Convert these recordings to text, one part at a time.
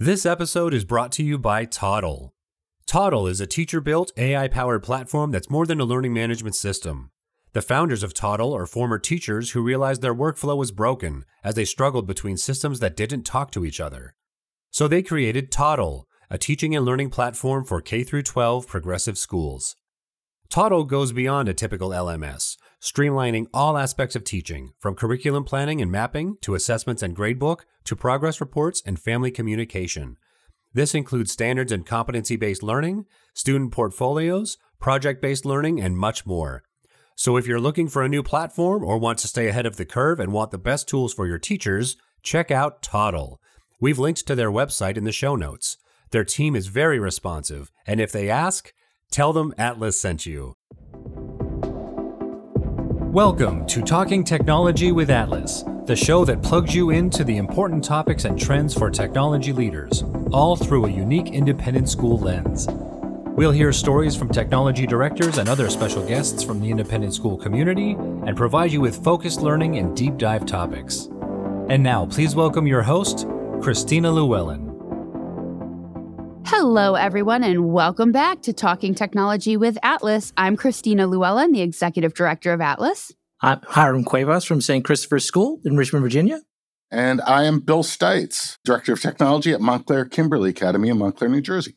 This episode is brought to you by Toddle. Toddle is a teacher built, AI powered platform that's more than a learning management system. The founders of Toddle are former teachers who realized their workflow was broken as they struggled between systems that didn't talk to each other. So they created Toddle, a teaching and learning platform for K 12 progressive schools. Toddle goes beyond a typical LMS, streamlining all aspects of teaching, from curriculum planning and mapping to assessments and gradebook to progress reports and family communication. This includes standards and competency based learning, student portfolios, project based learning, and much more. So if you're looking for a new platform or want to stay ahead of the curve and want the best tools for your teachers, check out Toddle. We've linked to their website in the show notes. Their team is very responsive, and if they ask, tell them ATLIS sent you. Welcome to Talking Technology with ATLIS, the show that plugs you into the important topics and trends for technology leaders, all through a unique independent school lens. We'll hear stories from technology directors and other special guests from the independent school community and provide you with focused learning and deep dive topics. And now, please welcome your host, Christina Llewellyn. Hello, everyone, and welcome back to Talking Technology with ATLIS. I'm Christina Llewellyn, the Executive Director of ATLIS. I'm Hiram Cuevas from St. Christopher's School in Richmond, Virginia. And I am Bill Stites, Director of Technology at Montclair Kimberley Academy in Montclair, New Jersey.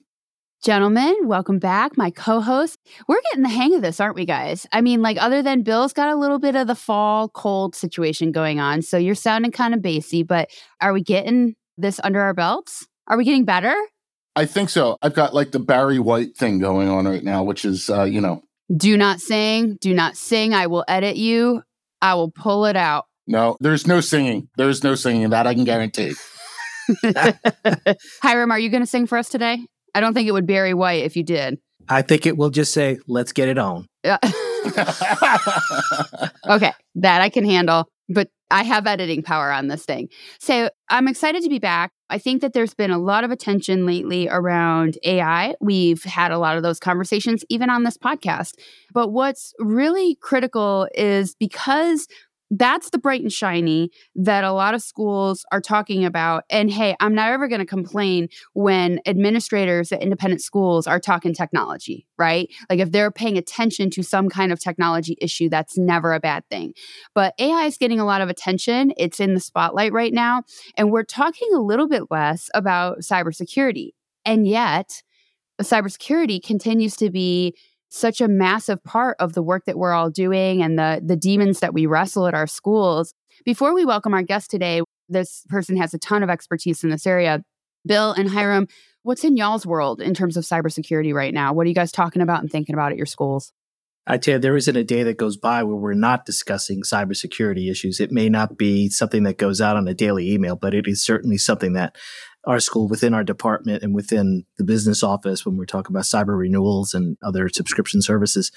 Gentlemen, welcome back. My co host. We're getting the hang of this, aren't we, guys? I mean, like, other than Bill's got a little bit of the fall cold situation going on. So you're sounding kind of bassy, but are we getting this under our belts? Are we getting better? I think so. I've got like the Barry White thing going on right now, which is, uh, you know. Do not sing. Do not sing. I will edit you. I will pull it out. No, there's no singing. There's no singing. That I can guarantee. Hiram, are you going to sing for us today? I don't think it would Barry White if you did. I think it will just say, let's get it on. Yeah. okay, that I can handle, but I have editing power on this thing. So I'm excited to be back. I think that there's been a lot of attention lately around AI. We've had a lot of those conversations, even on this podcast. But what's really critical is because that's the bright and shiny that a lot of schools are talking about. And hey, I'm not ever going to complain when administrators at independent schools are talking technology, right? Like if they're paying attention to some kind of technology issue, that's never a bad thing. But AI is getting a lot of attention. It's in the spotlight right now. And we're talking a little bit less about cybersecurity. And yet, cybersecurity continues to be such a massive part of the work that we're all doing and the the demons that we wrestle at our schools. Before we welcome our guest today, this person has a ton of expertise in this area. Bill and Hiram, what's in y'all's world in terms of cybersecurity right now? What are you guys talking about and thinking about at your schools? I tell you, there isn't a day that goes by where we're not discussing cybersecurity issues. It may not be something that goes out on a daily email, but it is certainly something that our school, within our department, and within the business office, when we're talking about cyber renewals and other subscription services,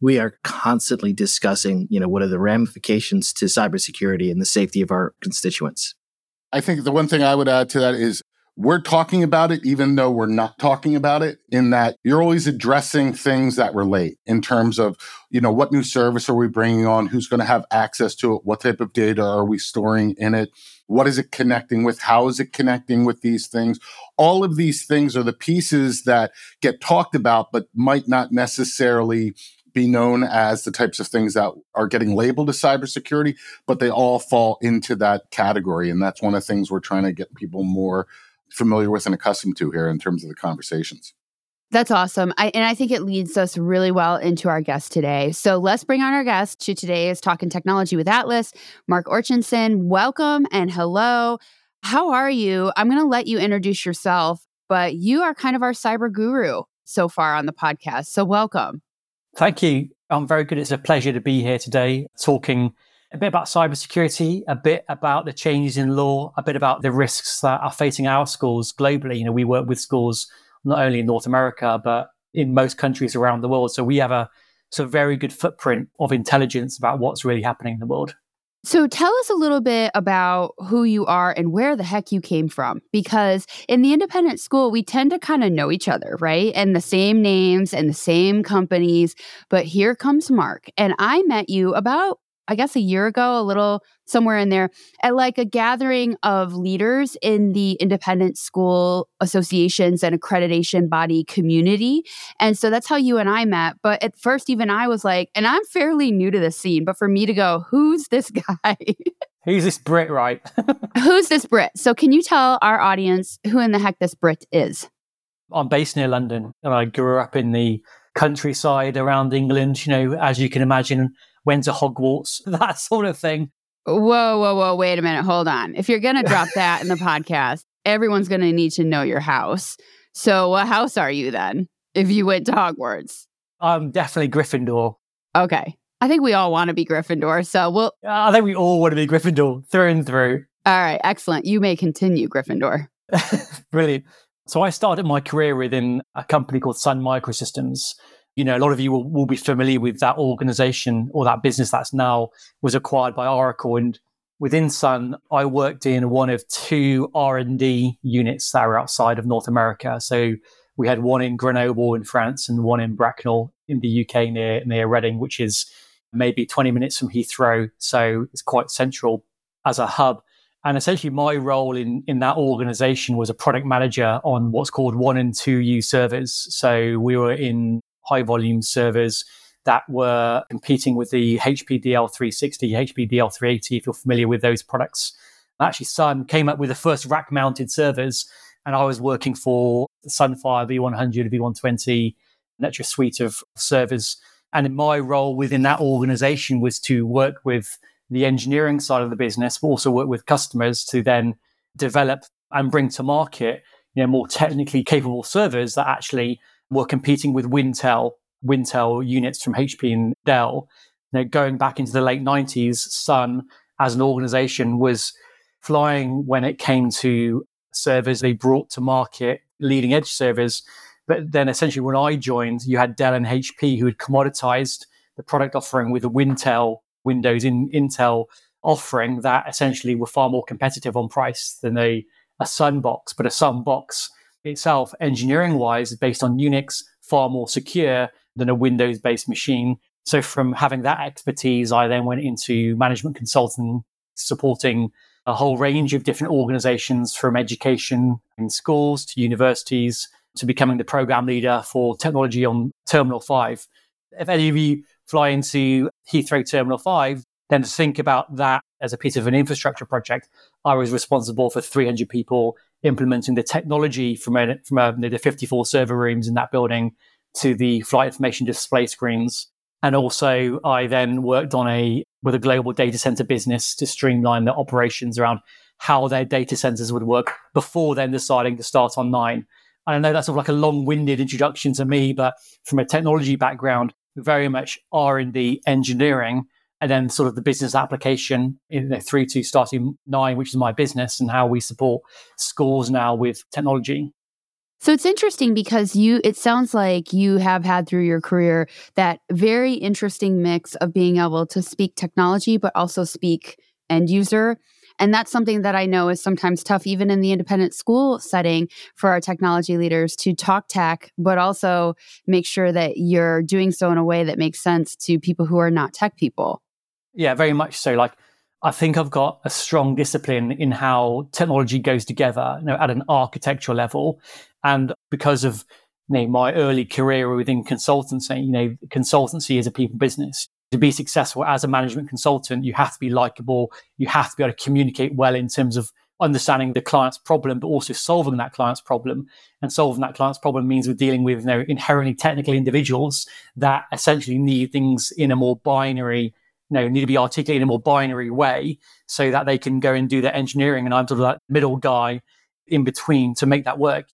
we are constantly discussing, you know, what are the ramifications to cybersecurity and the safety of our constituents. I think the one thing I would add to that is we're talking about it even though we're not talking about it in that you're always addressing things that relate in terms of you know what new service are we bringing on? Who's going to have access to it? What type of data are we storing in it? What is it connecting with? How is it connecting with these things? All of these things are the pieces that get talked about but might not necessarily be known as the types of things that are getting labeled as cybersecurity, but they all fall into that category. And that's one of the things we're trying to get people more familiar with and accustomed to here in terms of the conversations. That's awesome. I, and I think it leads us really well into our guest today. So let's bring on our guest to today's Talking Technology with ATLIS, Mark Orchison. Welcome and hello. How are you? I'm going to let you introduce yourself, but you are kind of our cyber guru so far on the podcast. So welcome. Thank you. I'm very good. It's a pleasure to be here today talking a bit about cybersecurity, a bit about the changes in law, a bit about the risks that are facing our schools globally. You know, we work with schools not only in North America, but in most countries around the world. So we have a so very good footprint of intelligence about what's really happening in the world. So tell us a little bit about who you are and where the heck you came from. Because in the independent school, we tend to kind of know each other, right? And the same names and the same companies. But here comes Mark. And I met you about I guess a year ago, a little somewhere in there, at like a gathering of leaders in the independent school associations and accreditation body community. And so that's how you and I met. But at first, even I was like, and I'm fairly new to this scene, but for me to go, who's this guy? Who's this Brit, right? who's this Brit? So can you tell our audience who in the heck this Brit is? I'm based near London and I grew up in the countryside around England, you know, as you can imagine, went to Hogwarts, that sort of thing. Whoa, whoa, whoa, wait a minute. Hold on. If you're going to drop that in the podcast, everyone's going to need to know your house. So, what house are you then if you went to Hogwarts? I'm definitely Gryffindor. Okay. I think we all want to be Gryffindor. So, we'll. I think we all want to be Gryffindor through and through. All right. Excellent. You may continue, Gryffindor. Brilliant. So I started my career within a company called Sun Microsystems. You know, a lot of you will, will be familiar with that organization or that business that's now was acquired by Oracle. And within Sun, I worked in one of two R&D units that were outside of North America. So we had one in Grenoble in France and one in Bracknell in the UK near, near Reading, which is maybe 20 minutes from Heathrow. So it's quite central as a hub. And essentially, my role in, in that organization was a product manager on what's called one and two U servers. So we were in high volume servers that were competing with the HP DL360, HP DL380, if you're familiar with those products. Actually, Sun came up with the first rack mounted servers, and I was working for Sunfire V100, V120, an extra suite of servers. And my role within that organization was to work with the engineering side of the business, but also work with customers to then develop and bring to market you know, more technically capable servers that actually were competing with Wintel, Wintel units from HP and Dell. You know, going back into the late 90s, Sun as an organization was flying when it came to servers they brought to market, leading edge servers. But then essentially when I joined, you had Dell and HP who had commoditized the product offering with a Wintel Windows in Intel offering that essentially were far more competitive on price than a, a Sun box. But a Sun box itself, engineering wise, is based on Unix, far more secure than a Windows based machine. So from having that expertise, I then went into management consulting, supporting a whole range of different organizations from education in schools to universities to becoming the program leader for technology on Terminal 5. If any of you fly into Heathrow Terminal 5, then think about that as a piece of an infrastructure project, I was responsible for 300 people implementing the technology from, a, from a, the 54 server rooms in that building to the flight information display screens. And also, I then worked on a with a global data center business to streamline the operations around how their data centers would work before then deciding to start on 9ine. And I know that's sort of like a long-winded introduction to me, but from a technology background, very much R&D engineering and then sort of the business application in the three to starting 9ine, which is my business and how we support schools now with technology. So it's interesting because you it sounds like you have had through your career that very interesting mix of being able to speak technology but also speak end user and that's something that I know is sometimes tough, even in the independent school setting, for our technology leaders to talk tech, but also make sure that you're doing so in a way that makes sense to people who are not tech people. Yeah, very much so. Like, I think I've got a strong discipline in how technology goes together, you know, at an architectural level, and because of you know, my early career within consultancy, you know, consultancy is a people business to be successful as a management consultant, you have to be likable. You have to be able to communicate well in terms of understanding the client's problem, but also solving that client's problem. And solving that client's problem means we're dealing with you know, inherently technical individuals that essentially need things in a more binary, know, need to be articulated in a more binary way so that they can go and do their engineering. And I'm sort of that middle guy in between to make that work.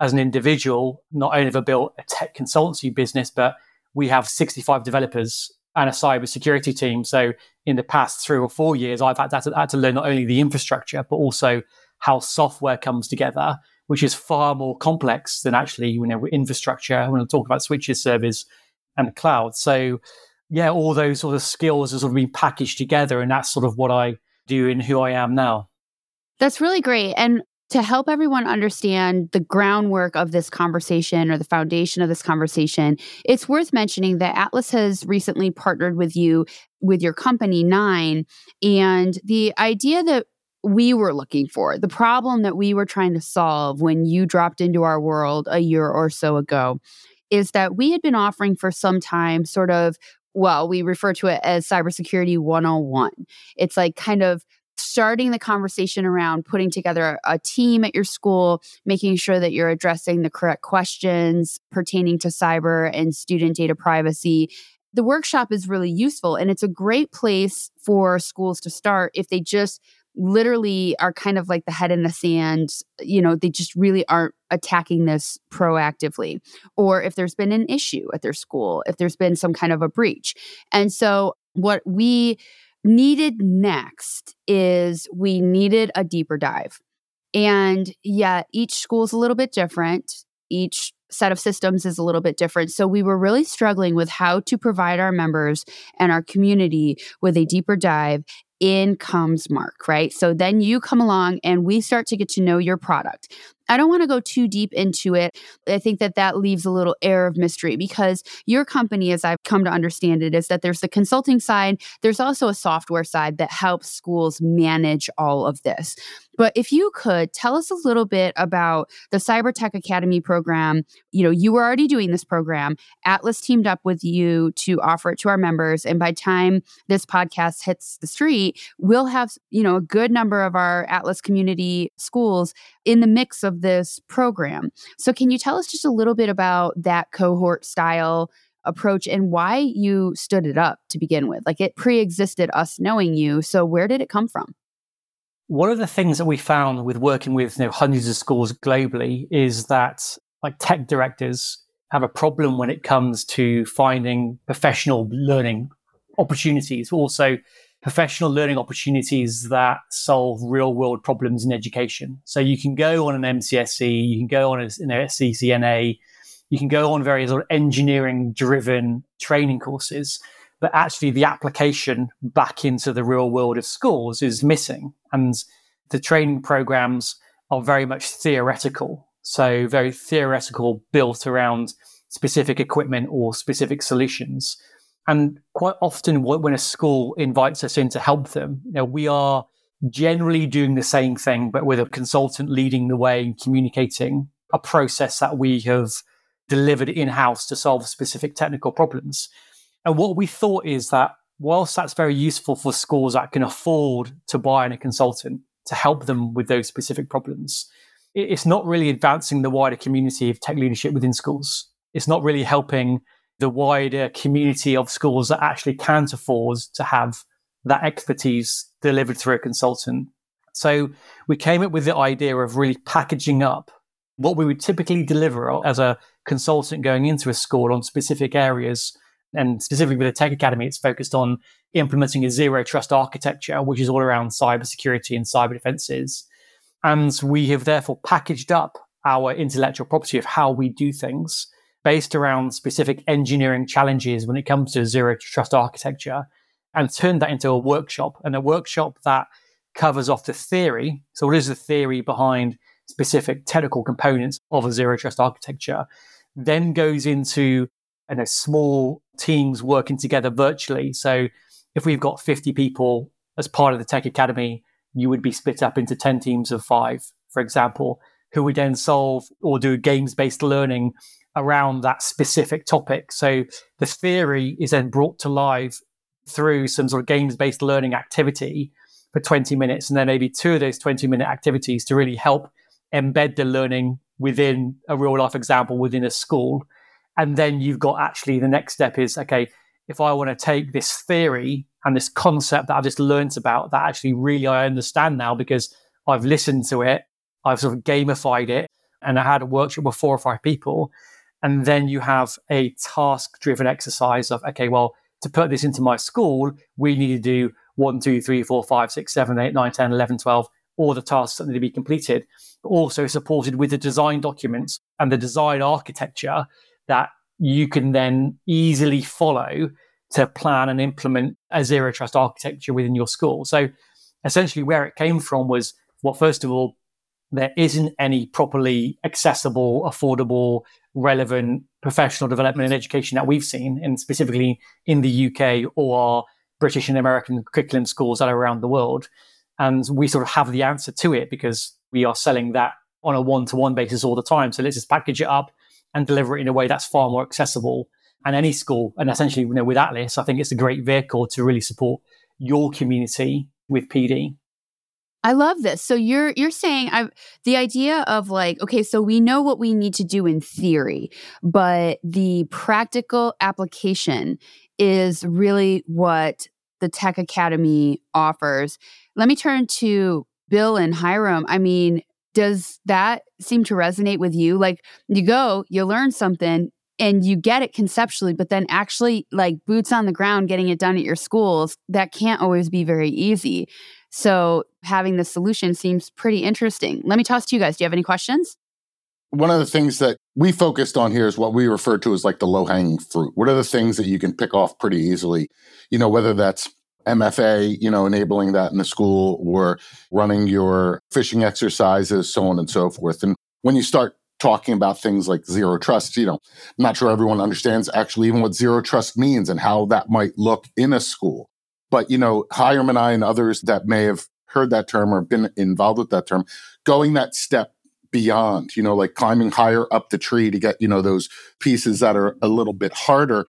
As an individual, not only have I built a tech consultancy business, but we have 65 developers and a cybersecurity team. So in the past three or four years, I've had to, had to learn not only the infrastructure, but also how software comes together, which is far more complex than actually you know infrastructure when I talk about switches, servers, and the cloud. So yeah, all those sort of skills are sort of being packaged together, and that's sort of what I do and who I am now. That's really great. And to help everyone understand the groundwork of this conversation or the foundation of this conversation, it's worth mentioning that ATLIS has recently partnered with you with your company, 9ine, and the idea that we were looking for, the problem that we were trying to solve when you dropped into our world a year or so ago, is that we had been offering for some time sort of, well, we refer to it as cybersecurity 101. It's like kind of starting the conversation around putting together a, team at your school, making sure that you're addressing the correct questions pertaining to cyber and student data privacy. The workshop is really useful and it's a great place for schools to start if they just literally are kind of like the head in the sand. You know, they just really aren't attacking this proactively. Or if there's been an issue at their school, if there's been some kind of a breach. And so, what we needed next is we needed a deeper dive. And yet, each school is a little bit different. Each set of systems is a little bit different. So we were really struggling with how to provide our members and our community with a deeper dive in comes Mark, right? So then you come along and we start to get to know your product. I don't want to go too deep into it. I think that that leaves a little air of mystery because your company, as I've come to understand it, is that there's the consulting side, there's also a software side that helps schools manage all of this. But if you could tell us a little bit about the Cyber Tech Academy program, you know, you were already doing this program. ATLIS teamed up with you to offer it to our members. And by time this podcast hits the street, we'll have, you know, a good number of our ATLIS community schools in the mix of this program. So can you tell us just a little bit about that cohort style? approach and why you stood it up to begin with. Like it pre existed us knowing you. So, where did it come from? One of the things that we found with working with you know, hundreds of schools globally is that like tech directors have a problem when it comes to finding professional learning opportunities, also professional learning opportunities that solve real world problems in education. So you can go on an MCSE, you can go on a, you know, a CCNA, you can go on various engineering driven training courses but actually the application back into the real world of schools is missing. And the training programs are very much theoretical. So, very theoretical, built around specific equipment or specific solutions. And quite often, when a school invites us in to help them, you know, we are generally doing the same thing, but with a consultant leading the way and communicating a process that we have delivered in house to solve specific technical problems. And what we thought is that whilst that's very useful for schools that can afford to buy in a consultant to help them with those specific problems, it's not really advancing the wider community of tech leadership within schools. It's not really helping the wider community of schools that actually can't afford to have that expertise delivered through a consultant. So we came up with the idea of really packaging up what we would typically deliver as a consultant going into a school on specific areas and specifically with the Tech Academy, it's focused on implementing a zero trust architecture, which is all around cybersecurity and cyber defenses. And we have therefore packaged up our intellectual property of how we do things based around specific engineering challenges when it comes to zero trust architecture and turned that into a workshop and a workshop that covers off the theory. So, what is the theory behind specific technical components of a zero trust architecture? Then goes into and a small teams working together virtually. So if we've got 50 people as part of the Tech Academy, you would be split up into 10 teams of five, for example, who would then solve or do games based learning around that specific topic. So the theory is then brought to life through some sort of games based learning activity for 20 minutes. And then maybe two of those 20 minute activities to really help embed the learning within a real life example within a school and then you've got actually the next step is okay, if I want to take this theory and this concept that I've just learned about that actually really I understand now because I've listened to it, I've sort of gamified it, and I had a workshop with four or five people. And then you have a task driven exercise of, okay, well, to put this into my school, we need to do one, two, three, four, five, six, seven, eight, nine, 10, 11, 12, all the tasks that need to be completed, but also supported with the design documents and the design architecture that you can then easily follow to plan and implement a zero trust architecture within your school. So essentially where it came from was well, first of all, there isn't any properly accessible, affordable, relevant professional development and education that we've seen, and specifically in the UK or British and American curriculum schools that are around the world. And we sort of have the answer to it because we are selling that on a one to one basis all the time. So let's just package it up and deliver it in a way that's far more accessible. And any school, and essentially, you know, with ATLIS, I think it's a great vehicle to really support your community with PD. I love this. So you're you're saying I the idea of like okay, so we know what we need to do in theory, but the practical application is really what the Tech Academy offers. Let me turn to Bill and Hiram. I mean, does that seem to resonate with you? Like you go, you learn something and you get it conceptually, but then actually like boots on the ground getting it done at your schools, that can't always be very easy. So having the solution seems pretty interesting. Let me toss to you guys. Do you have any questions? One of the things that we focused on here is what we refer to as like the low hanging fruit. What are the things that you can pick off pretty easily? You know, whether that's MFA, you know, enabling that in the school or running your phishing exercises, so on and so forth. And when you start talking about things like zero trust, you know, I'm not sure everyone understands actually even what zero trust means and how that might look in a school. But, you know, Hiram and I and others that may have heard that term or been involved with that term, going that step beyond, you know, like climbing higher up the tree to get, you know, those pieces that are a little bit harder.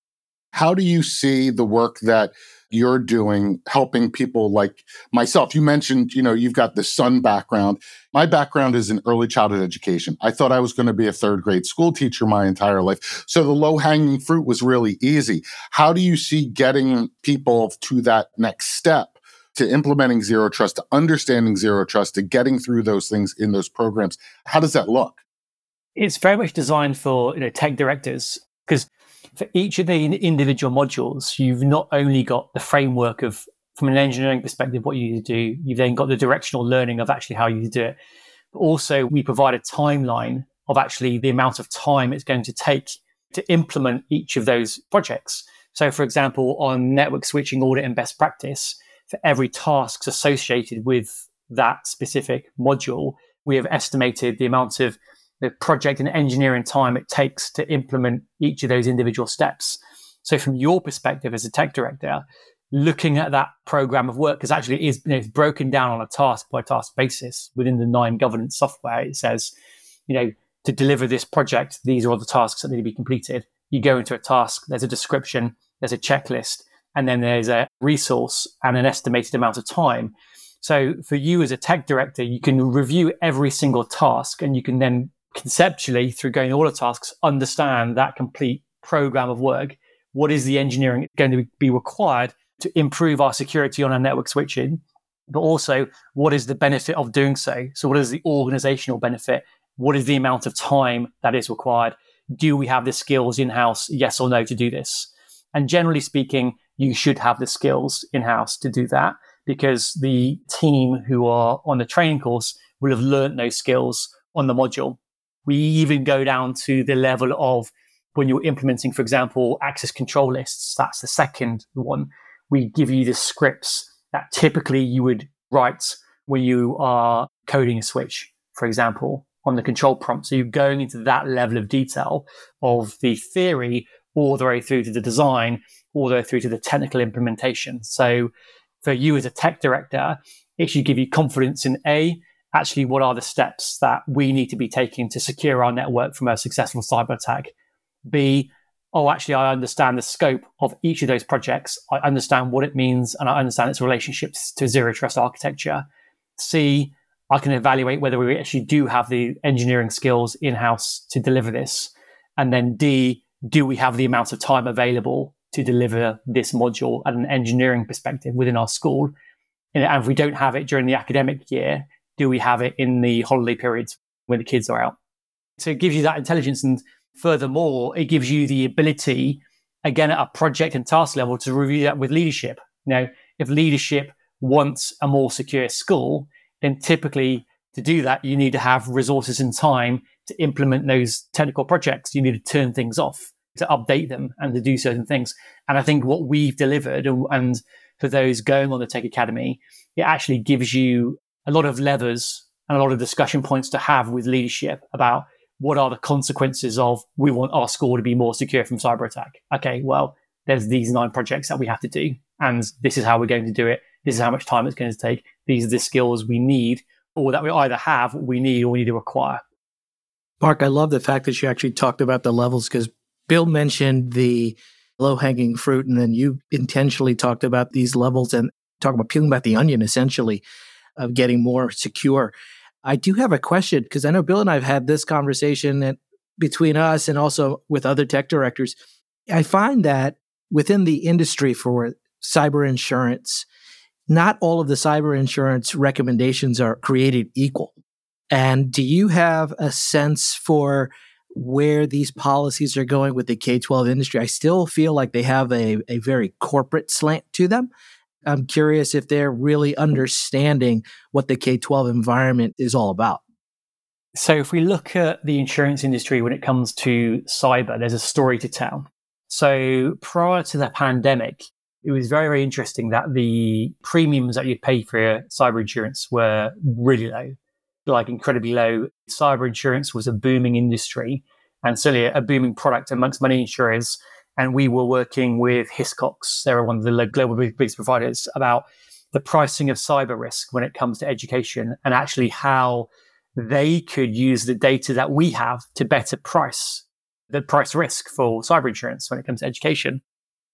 How do you see the work that you're doing helping people like myself. You mentioned, you know, you've got the Sun background. My background is in early childhood education. I thought I was going to be a third grade school teacher my entire life. So the low hanging fruit was really easy. How do you see getting people to that next step? To implementing zero trust, to understanding zero trust, to getting through those things in those programs. How does that look? It's very much designed for you know tech directors because for each of the individual modules, you've not only got the framework of, from an engineering perspective, what you do, you've then got the directional learning of actually how you do it. But also, we provide a timeline of actually the amount of time it's going to take to implement each of those projects. So, for example, on network switching audit and best practice, for every task associated with that specific module, we have estimated the amount of the project and engineering time it takes to implement each of those individual steps. So, from your perspective as a tech director, looking at that program of work, because actually it is you know, it's broken down on a task by task basis within the 9ine governance software. It says, you know, to deliver this project, these are all the tasks that need to be completed. You go into a task, there's a description, there's a checklist, and then there's a resource and an estimated amount of time. So for you as a tech director, you can review every single task and you can then conceptually through going all the tasks understand that complete program of work what is the engineering going to be required to improve our security on our network switching but also what is the benefit of doing so? So what is the organizational benefit? What is the amount of time that is required? Do we have the skills in house yes or no to do this? And generally speaking you should have the skills in house to do that because the team who are on the training course will have learned those skills on the module we even go down to the level of when you're implementing, for example, access control lists. That's the second one. We give you the scripts that typically you would write when you are coding a switch, for example, on the control prompt. So you're going into that level of detail of the theory all the way through to the design, all the way through to the technical implementation. So for you as a tech director, it should give you confidence in A, actually what are the steps that we need to be taking to secure our network from a successful cyber attack? B, oh, actually, I understand the scope of each of those projects. I understand what it means and I understand its relationships to zero trust architecture. C, I can evaluate whether we actually do have the engineering skills in house to deliver this. And then D, do we have the amount of time available to deliver this module at an engineering perspective within our school? And if we don't have it during the academic year, do we have it in the holiday periods when the kids are out? So it gives you that intelligence. And furthermore, it gives you the ability, again, at a project and task level to review that with leadership. Now, if leadership wants a more secure school, then typically to do that, you need to have resources and time to implement those technical projects. You need to turn things off, to update them, and to do certain things. And I think what we've delivered, and, and for those going on the Tech Academy, it actually gives you a lot of levers and a lot of discussion points to have with leadership about what are the consequences of we want our school to be more secure from cyber attack. Okay, well, there's these nine projects that we have to do. And this is how we're going to do it. This is how much time it's going to take. These are the skills we need, or that we either have, we need, or we need to acquire. Mark, I love the fact that you actually talked about the levels because Bill mentioned the low hanging fruit, and then you intentionally talked about these levels and talk about peeling back the onion essentially of getting more secure. I do have a question because I know Bill and I have had this conversation between us and also with other tech directors. I find that within the industry for cyber insurance, not all of the cyber insurance recommendations are created equal. And do you have a sense for where these policies are going with the K 12 industry? I still feel like they have a, a very corporate slant to them. I'm curious if they're really understanding what the K 12 environment is all about. So, if we look at the insurance industry when it comes to cyber, there's a story to tell. So, prior to the pandemic, it was very, very interesting that the premiums that you'd pay for your cyber insurance were really low, like incredibly low. Cyber insurance was a booming industry and certainly a booming product amongst many insurers and we were working with Hiscox. They're one of the global biggest providers about the pricing of cyber risk when it comes to education and actually how they could use the data that we have to better price the price risk for cyber insurance when it comes to education.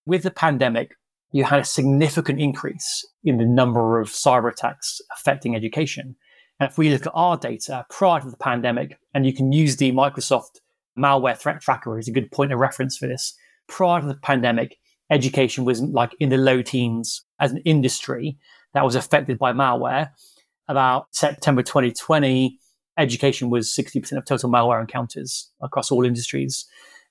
With the pandemic, you had a significant increase in the number of cyber attacks affecting education. And if we look at our data prior to the pandemic, and you can use the Microsoft malware threat tracker as a good point of reference for this, prior to the pandemic, education was like in the low teens as an industry that was affected by malware. About September 2020, education was 60% of total malware encounters across all industries.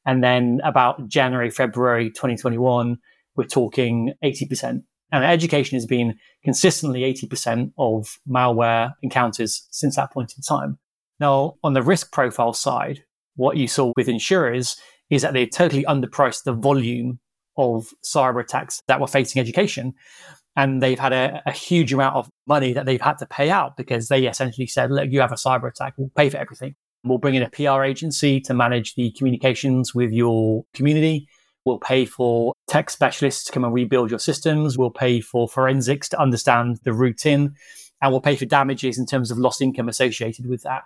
And then about January, February 2021, we're talking 80%. And education has been consistently 80% of malware encounters since that point in time. Now, on the risk profile side, what you saw with insurers is that they totally underpriced the volume of cyber attacks that were facing education. And they've had a, a, huge amount of money that they've had to pay out because they essentially said, look, you have a cyber attack, we'll pay for everything. We'll bring in a PR agency to manage the communications with your community. We'll pay for tech specialists to come and rebuild your systems. We'll pay for forensics to understand the route in. And we'll pay for damages in terms of lost income associated with that.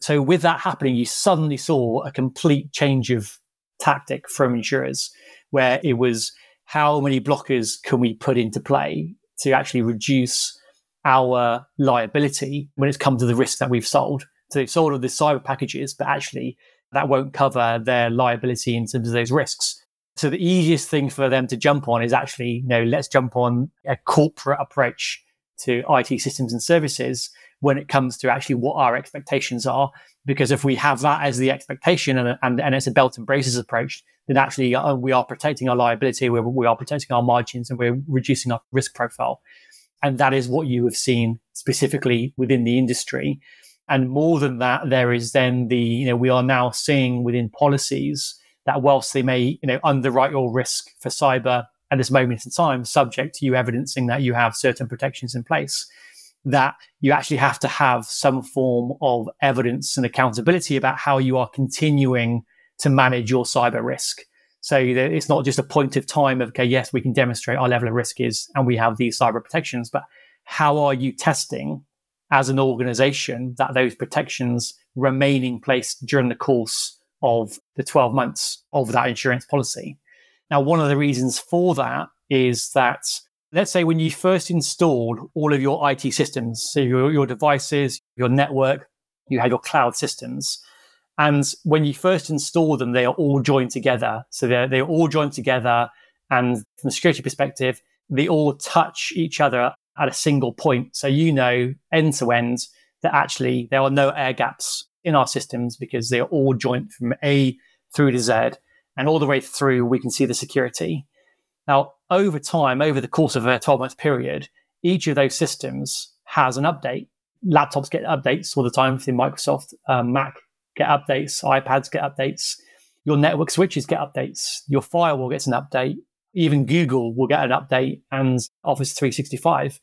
So, with that happening, you suddenly saw a complete change of tactic from insurers where it was how many blockers can we put into play to actually reduce our liability when it's come to the risk that we've sold. So they've sold all the cyber packages, but actually that won't cover their liability in terms of those risks. So the easiest thing for them to jump on is actually, you know, let's jump on a corporate approach to IT systems and services when it comes to actually what our expectations are. Because if we have that as the expectation and, and, and it's a belt and braces approach, then actually uh, we are protecting our liability, we, we are protecting our margins, and we're reducing our risk profile. And that is what you have seen specifically within the industry. And more than that, there is then the, you know, we are now seeing within policies that whilst they may, you know, underwrite your risk for cyber at this moment in time, subject to you evidencing that you have certain protections in place, that you actually have to have some form of evidence and accountability about how you are continuing to manage your cyber risk. So it's not just a point of time of, okay, yes, we can demonstrate our level of risk is, and we have these cyber protections, but how are you testing as an organization that those protections remain in place during the course of the 12 months of that insurance policy? Now, one of the reasons for that is that let's say when you first installed all of your IT systems, so your, your devices, your network, you had your cloud systems. And when you first install them, they are all joined together. So they're, they're all joined together. And from a security perspective, they all touch each other at a single point. So you know end to end that actually there are no air gaps in our systems because they are all joined from A through to Z. And all the way through, we can see the security. Now, over time, over the course of a 12 month period, each of those systems has an update. Laptops get updates all the time within Microsoft, um, Mac get updates, iPads get updates, your network switches get updates, your firewall gets an update, even Google will get an update, and Office 365.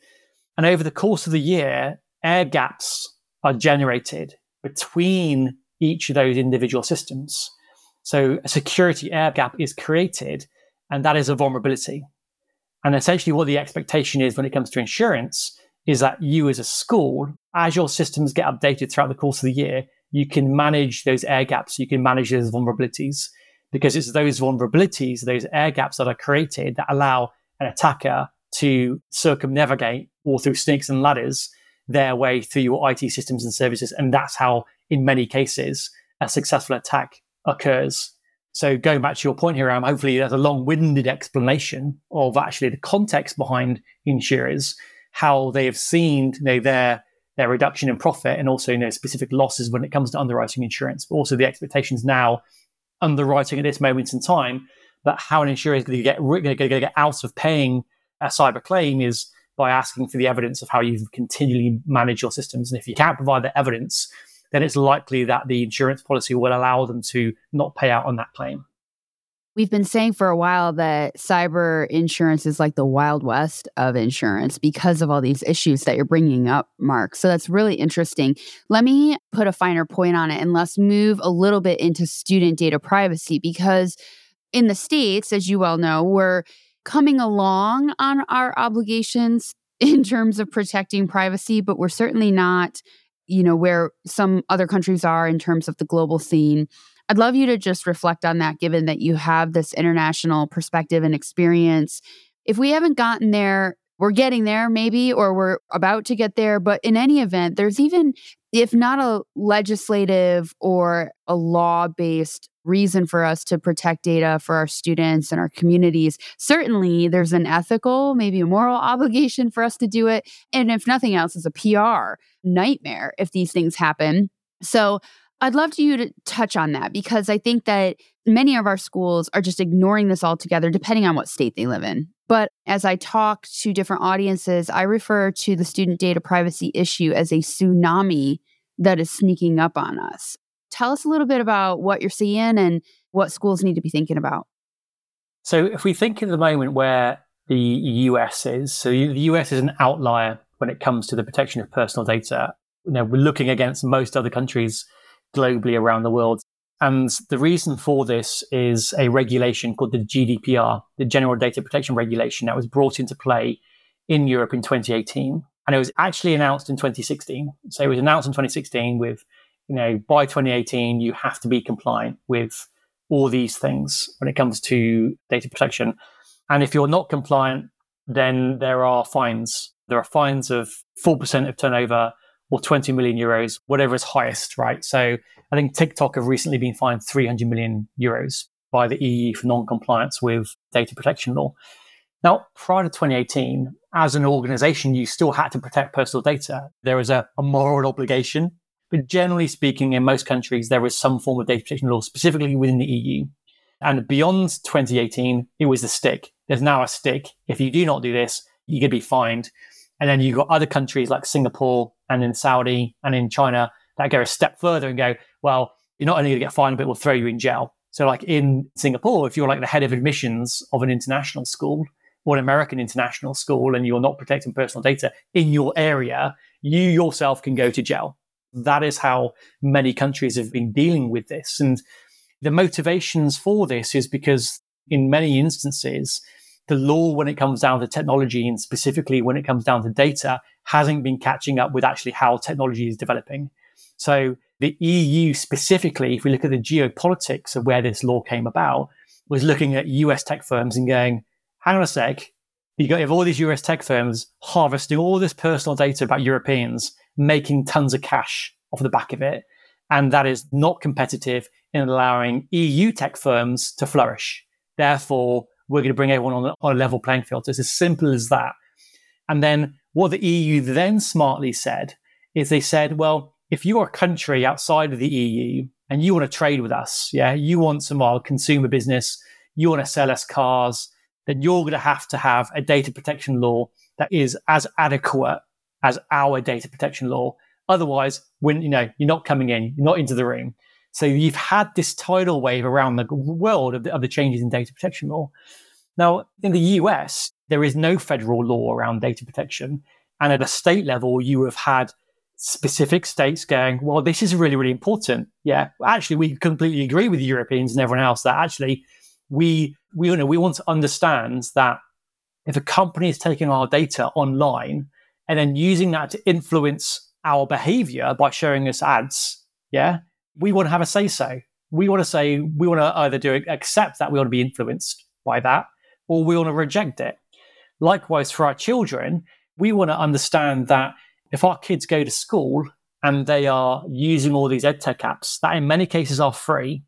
And over the course of the year, air gaps are generated between each of those individual systems. So a security air gap is created and that is a vulnerability. And essentially, what the expectation is when it comes to insurance is that you, as a school, as your systems get updated throughout the course of the year, you can manage those air gaps, you can manage those vulnerabilities, because it's those vulnerabilities, those air gaps that are created that allow an attacker to circumnavigate or through snakes and ladders their way through your IT systems and services. And that's how, in many cases, a successful attack occurs. So going back to your point here, um, hopefully there's a long-winded explanation of actually the context behind insurers, how they have seen you know, their their reduction in profit and also you know, specific losses when it comes to underwriting insurance, but also the expectations now underwriting at this moment in time that how an insurer is going to get, going to get out of paying a cyber claim is by asking for the evidence of how you've continually managed your systems. And if you can't provide that evidence, then it's likely that the insurance policy will allow them to not pay out on that claim. We've been saying for a while that cyber insurance is like the wild west of insurance because of all these issues that you're bringing up, Mark. So that's really interesting. Let me put a finer point on it and let's move a little bit into student data privacy because in the States, as you well know, we're coming along on our obligations in terms of protecting privacy, but we're certainly not you know, where some other countries are in terms of the global scene. I'd love you to just reflect on that, given that you have this international perspective and experience. If we haven't gotten there, we're getting there maybe, or we're about to get there. But in any event, there's even, if not a legislative or a law based reason for us to protect data for our students and our communities. Certainly, there's an ethical, maybe a moral obligation for us to do it. And if nothing else, it's a PR nightmare if these things happen. So, I'd love you to touch on that because I think that many of our schools are just ignoring this altogether, depending on what state they live in. But as I talk to different audiences, I refer to the student data privacy issue as a tsunami that is sneaking up on us. Tell us a little bit about what you're seeing and what schools need to be thinking about. So, if we think in the moment where the US is, so the US is an outlier when it comes to the protection of personal data. You know, we're looking against most other countries globally around the world. And the reason for this is a regulation called the GDPR, the General Data Protection Regulation, that was brought into play in Europe in 2018. And it was actually announced in 2016. So it was announced in 2016 with you know, by 2018, you have to be compliant with all these things when it comes to data protection. And if you're not compliant, then there are fines. There are fines of 4% of turnover or 20 million euros, whatever is highest, right? So I think TikTok have recently been fined 300 million euros by the EU for non compliance with data protection law. Now, prior to 2018, as an organization, you still had to protect personal data. There was a, a moral obligation but generally speaking, in most countries, there is some form of data protection law, specifically within the EU. And beyond 2018, it was the stick. There's now a stick. If you do not do this, you're going to be fined. And then you've got other countries like Singapore and in Saudi and in China that go a step further and go, well, you're not only going to get fined, but we'll throw you in jail. So, like in Singapore, if you're like the head of admissions of an international school or an American international school and you're not protecting personal data in your area, you yourself can go to jail. That is how many countries have been dealing with this. And the motivations for this is because in many instances, the law, when it comes down to technology and specifically when it comes down to data, hasn't been catching up with actually how technology is developing. So the EU specifically, if we look at the geopolitics of where this law came about, was looking at US tech firms and going, hang on a sec, you got you have all these US tech firms harvesting all this personal data about Europeans making tons of cash off the back of it. And that is not competitive in allowing EU tech firms to flourish. Therefore, we're going to bring everyone on a, on a level playing field. It's as simple as that. And then what the EU then smartly said is they said, well, if you're a country outside of the EU and you want to trade with us, yeah, you want some of our consumer business, you want to sell us cars, then you're going to have to have a data protection law that is as adequate as our data protection law. Otherwise, when you know you're not coming in, you're not into the room. So you've had this tidal wave around the world of the, of the changes in data protection law. Now, in the US, there is no federal law around data protection. And at a state level, you have had specific states going, well, this is really, really important. Yeah, actually, we completely agree with Europeans and everyone else that actually we, we, you know, we want to understand that if a company is taking our data online and then using that to influence our behavior by showing us ads, yeah, we want to have a say so. We want to say, we want to either do accept that we want to be influenced by that or we want to reject it. Likewise, for our children, we want to understand that if our kids go to school and they are using all these edtech apps that in many cases are free,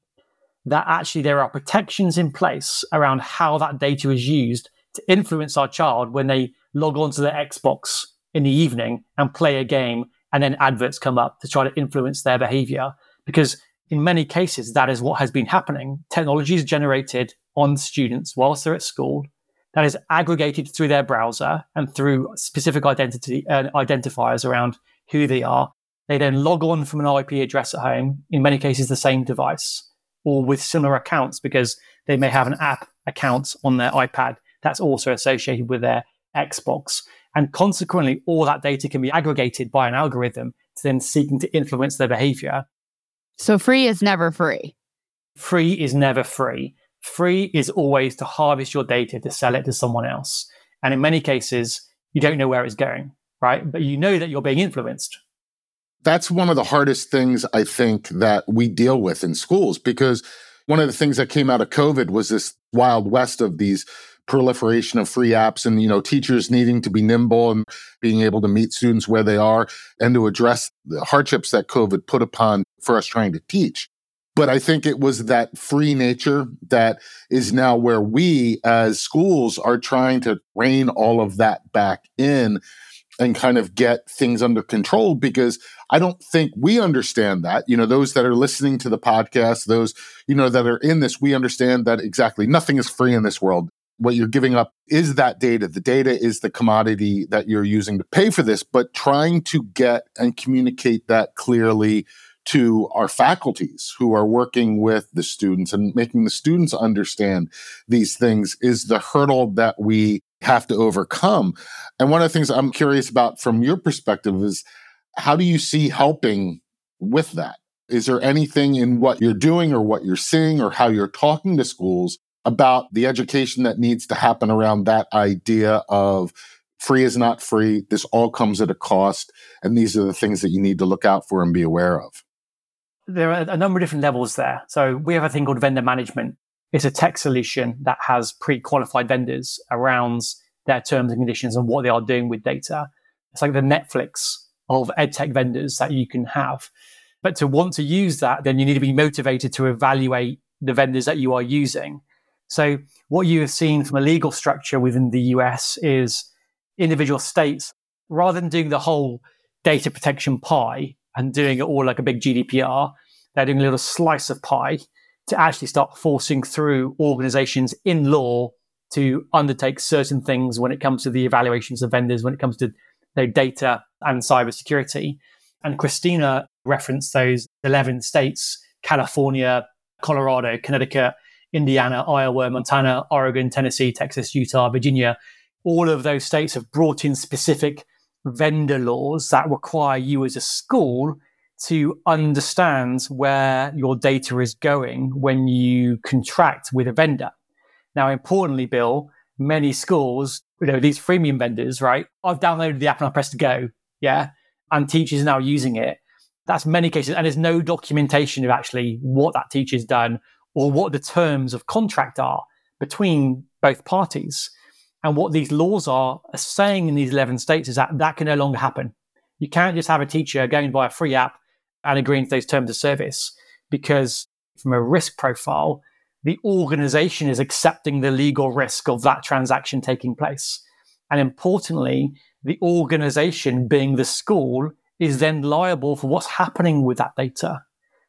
that actually there are protections in place around how that data is used to influence our child when they log onto their Xbox in the evening and play a game and then adverts come up to try to influence their behavior. Because in many cases, that is what has been happening. Technology is generated on students whilst they're at school that is aggregated through their browser and through specific identity uh, identifiers around who they are. They then log on from an IP address at home, in many cases the same device, or with similar accounts because they may have an app account on their iPad that's also associated with their Xbox. And consequently, all that data can be aggregated by an algorithm to then seeking to influence their behavior. So free is never free. Free is never free. Free is always to harvest your data to sell it to someone else. And in many cases, you don't know where it's going, right? But you know that you're being influenced. That's one of the hardest things I think that we deal with in schools because one of the things that came out of COVID was this wild west of these proliferation of free apps and you know teachers needing to be nimble and being able to meet students where they are and to address the hardships that covid put upon for us trying to teach. But i think it was that free nature that is now where we as schools are trying to rein all of that back in and kind of get things under control because I don't think we understand that. You know, those that are listening to the podcast, those, you know, that are in this, we understand that exactly. Nothing is free in this world what you're giving up is that data. The data is the commodity that you're using to pay for this, but trying to get and communicate that clearly to our faculties who are working with the students and making the students understand these things is the hurdle that we have to overcome. And one of the things I'm curious about from your perspective is how do you see helping with that? Is there anything in what you're doing or what you're seeing or how you're talking to schools about the education that needs to happen around that idea of free is not free. This all comes at a cost. And these are the things that you need to look out for and be aware of. There are a number of different levels there. So we have a thing called vendor management. It's a tech solution that has pre qualified vendors around their terms and conditions and what they are doing with data. It's like the Netflix of edtech vendors that you can have. But to want to use that, then you need to be motivated to evaluate the vendors that you are using so, what you have seen from a legal structure within the US is individual states, rather than doing the whole data protection pie and doing it all like a big GDPR, they're doing a little slice of pie to actually start forcing through organizations in law to undertake certain things when it comes to the evaluations of vendors, when it comes to their data and cybersecurity. And Christina referenced those 11 states California, Colorado, Connecticut, Indiana, Iowa, Montana, Oregon, Tennessee, Texas, Utah, Virginia, all of those states have brought in specific vendor laws that require you as a school to understand where your data is going when you contract with a vendor. Now, importantly, Bill, many schools, you know, these freemium vendors, right? I've downloaded the app and I pressed to go, yeah, and teachers are now using it. That's many cases, and there's no documentation of actually what that teacher's done or what the terms of contract are between both parties. And what these laws are, saying in these 11 states is that that can no longer happen. You can't just have a teacher going by a free app and agreeing to those terms of service because, from a risk profile, the organization is accepting the legal risk of that transaction taking place. And importantly, the organization, being the school, is then liable for what's happening with that data.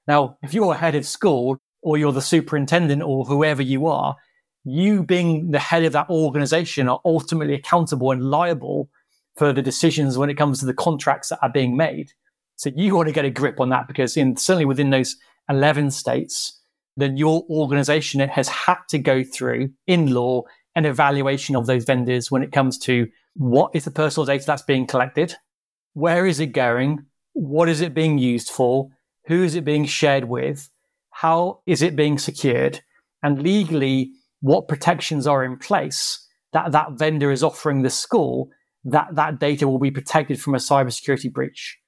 Now, if you're a head of school or you're the superintendent or whoever you are, you being the head of that organization are ultimately accountable and liable for the decisions when it comes to the contracts that are being made. So you want to get a grip on that because in certainly within those 11 states, then your organization has had to go through in law an evaluation of those vendors when it comes to what is the personal data that's being collected? Where is it going? What is it being used for? Who is it being shared with? How is it being secured, and legally, what protections are in place that that vendor is offering the school, that that data will be protected from a cybersecurity breach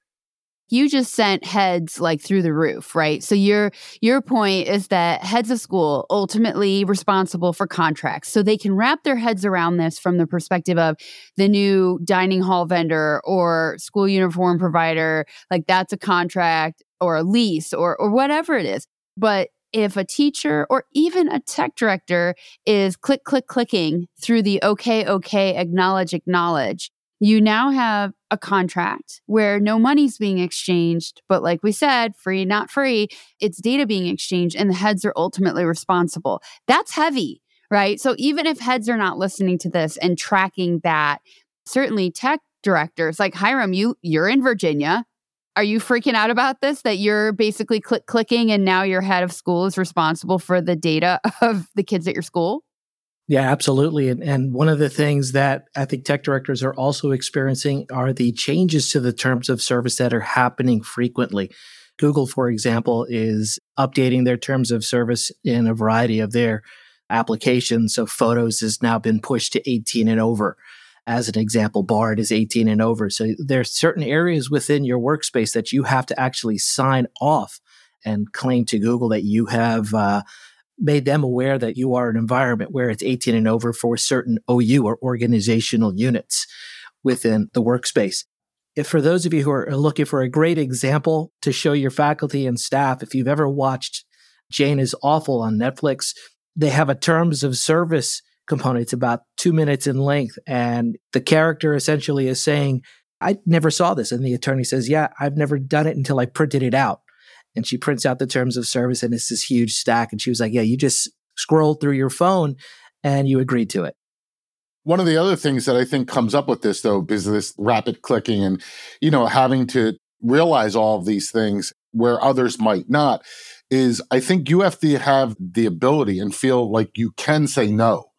you just sent heads like through the roof, right? So your your point is that heads of school ultimately responsible for contracts. So they can wrap their heads around this from the perspective of the new dining hall vendor or school uniform provider, like that's a contract or a lease or or whatever it is. But if a teacher or even a tech director is click click clicking through the okay okay acknowledge acknowledge you now have a contract where no money's being exchanged, but like we said, free, not free, it's data being exchanged and the heads are ultimately responsible. That's heavy, right? So even if heads are not listening to this and tracking that, certainly tech directors like Hiram, you you're in Virginia. Are you freaking out about this that you're basically click clicking and now your head of school is responsible for the data of the kids at your school? Yeah, absolutely. And, and one of the things that I think tech directors are also experiencing are the changes to the terms of service that are happening frequently. Google, for example, is updating their terms of service in a variety of their applications. So Photos has now been pushed to 18 and over. As an example, Bard is 18 and over. So there are certain areas within your workspace that you have to actually sign off and claim to Google that you have uh, made them aware that you are an environment where it's 18 and over for certain OU or organizational units within the workspace. If for those of you who are looking for a great example to show your faculty and staff, if you've ever watched Jane is Awful on Netflix, they have a terms of service component. It's about two minutes in length. And the character essentially is saying, I never saw this. And the attorney says, Yeah, I've never done it until I printed it out and she prints out the terms of service and it's this huge stack. And she was like, Yeah, you just scrolled through your phone and you agreed to it. One of the other things that I think comes up with this though is this rapid clicking and, you know, having to realize all of these things where others might not is I think you have to have the ability and feel like you can say no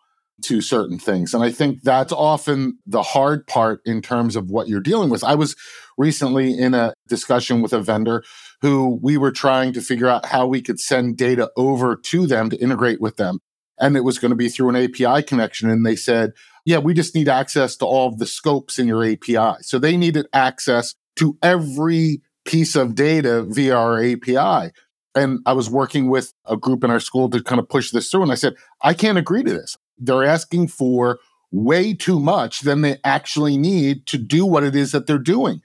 to certain things. And I think that's often the hard part in terms of what you're dealing with. I was recently in a discussion with a vendor who we were trying to figure out how we could send data over to them to integrate with them. And it was going to be through an API connection. And they said, yeah, we just need access to all of the scopes in your API. So they needed access to every piece of data via our API. And I was working with a group in our school to kind of push this through. And I said, I can't agree to this. They're asking for way too much than they actually need to do what it is that they're doing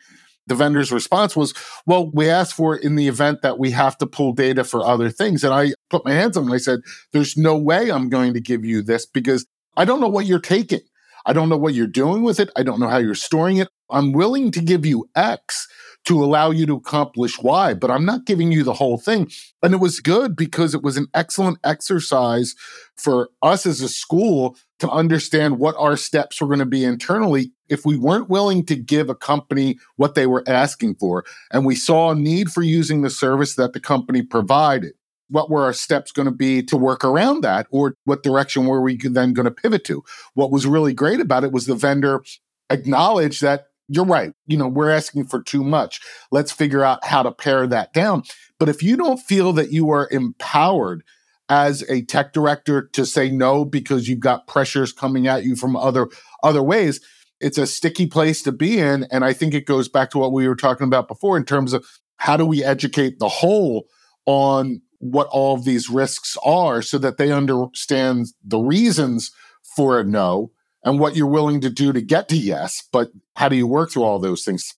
the vendor's response was, well, we asked for it in the event that we have to pull data for other things. And I put my hands on and I said, there's no way I'm going to give you this because I don't know what you're taking. I don't know what you're doing with it. I don't know how you're storing it. I'm willing to give you X to allow you to accomplish Y, but I'm not giving you the whole thing. And it was good because it was an excellent exercise for us as a school to understand what our steps were going to be internally if we weren't willing to give a company what they were asking for and we saw a need for using the service that the company provided what were our steps going to be to work around that or what direction were we then going to pivot to? What was really great about it was the vendor acknowledged that you're right you know we're asking for too much. Let's figure out how to pare that down. But if you don't feel that you are empowered as a tech director to say no because you've got pressures coming at you from other other ways it's a sticky place to be in and i think it goes back to what we were talking about before in terms of how do we educate the whole on what all of these risks are so that they understand the reasons for a no and what you're willing to do to get to yes but how do you work through all those things?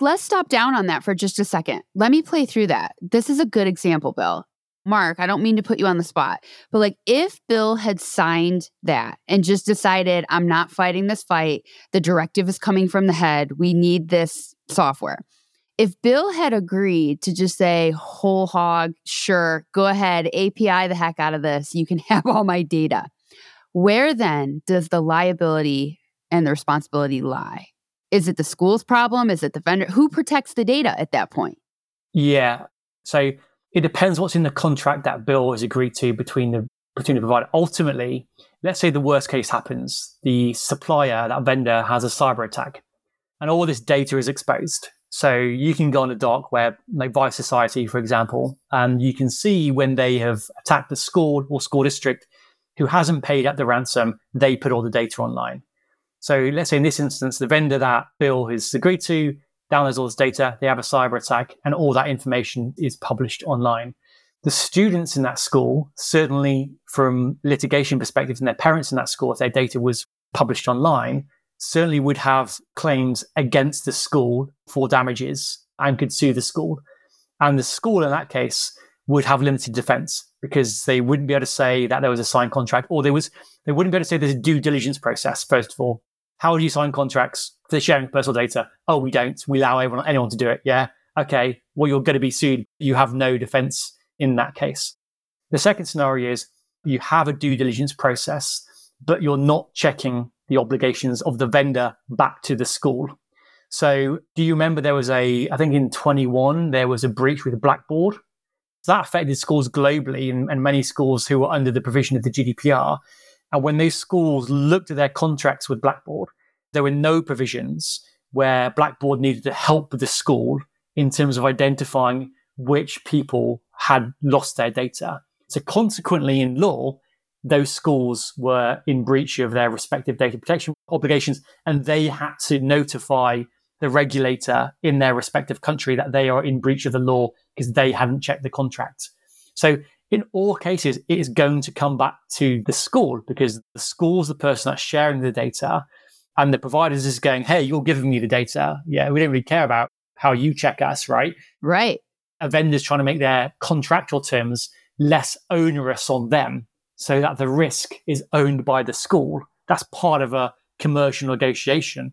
Let's stop down on that for just a second. Let me play through that. This is a good example bill. Mark, I don't mean to put you on the spot, but like if Bill had signed that and just decided, I'm not fighting this fight, the directive is coming from the head, we need this software. If Bill had agreed to just say, whole hog, sure, go ahead, API the heck out of this, you can have all my data, where then does the liability and the responsibility lie? Is it the school's problem? Is it the vendor? Who protects the data at that point? Yeah. So it depends what's in the contract that Bill has agreed to between the between the provider. Ultimately, let's say the worst case happens, the supplier, that vendor, has a cyber attack, and all this data is exposed. So you can go on a dark web, like Vice Society, for example, and you can see when they have attacked the school or school district who hasn't paid up the ransom, they put all the data online. So let's say in this instance, the vendor that Bill has agreed to downloads all this data, they have a cyber attack, and all that information is published online. The students in that school, certainly from litigation perspective, and their parents in that school, if their data was published online, certainly would have claims against the school for damages and could sue the school. And the school in that case would have limited defense because they wouldn't be able to say that there was a signed contract or there was they wouldn't be able to say there's a due diligence process, first of all. How do you sign contracts for the sharing of personal data? Oh, we don't. We allow everyone, anyone to do it. Yeah. Okay. Well, you're going to be sued. You have no defense in that case. The second scenario is you have a due diligence process, but you're not checking the obligations of the vendor back to the school. So, do you remember there was a, I think in 21, there was a breach with Blackboard? So that affected schools globally and, and many schools who were under the provision of the GDPR. And when those schools looked at their contracts with Blackboard, there were no provisions where Blackboard needed to help the school in terms of identifying which people had lost their data. So consequently, in law, those schools were in breach of their respective data protection obligations, and they had to notify the regulator in their respective country that they are in breach of the law because they hadn't checked the contract. So in all cases, it is going to come back to the school because the school's the person that's sharing the data and the providers is going, Hey, you're giving me the data. Yeah, we don't really care about how you check us, right? Right. A vendor's trying to make their contractual terms less onerous on them so that the risk is owned by the school. That's part of a commercial negotiation.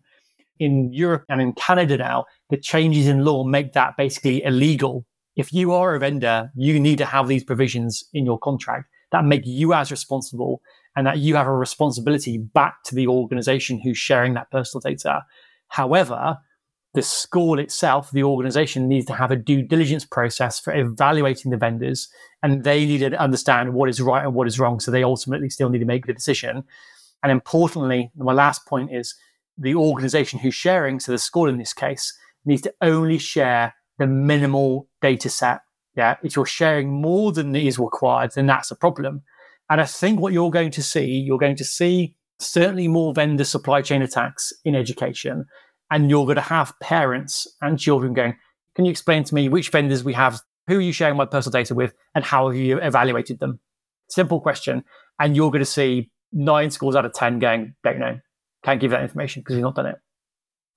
In Europe and in Canada now, the changes in law make that basically illegal if you are a vendor, you need to have these provisions in your contract that make you as responsible and that you have a responsibility back to the organization who's sharing that personal data. However, the school itself, the organization needs to have a due diligence process for evaluating the vendors and they need to understand what is right and what is wrong. So they ultimately still need to make the decision. And importantly, my last point is the organization who's sharing, so the school in this case, needs to only share the minimal data set. Yeah. If you're sharing more than is required, then that's a problem. And I think what you're going to see, you're going to see certainly more vendor supply chain attacks in education. And you're going to have parents and children going, can you explain to me which vendors we have? Who are you sharing my personal data with? And how have you evaluated them? Simple question. And you're going to see nine schools out of 10 going, don't know, can't give that information because you've not done it.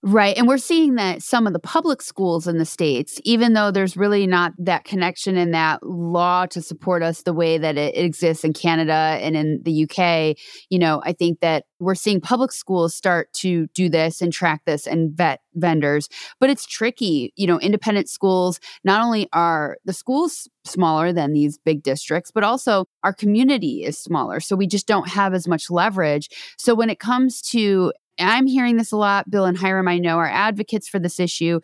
Right. And we're seeing that some of the public schools in the States, even though there's really not that connection and that law to support us the way that it exists in Canada and in the UK, you know, I think that we're seeing public schools start to do this and track this and vet vendors. But it's tricky. You know, independent schools, not only are the schools smaller than these big districts, but also our community is smaller. So we just don't have as much leverage. So when it comes to I'm hearing this a lot. Bill and Hiram, I know, are advocates for this issue.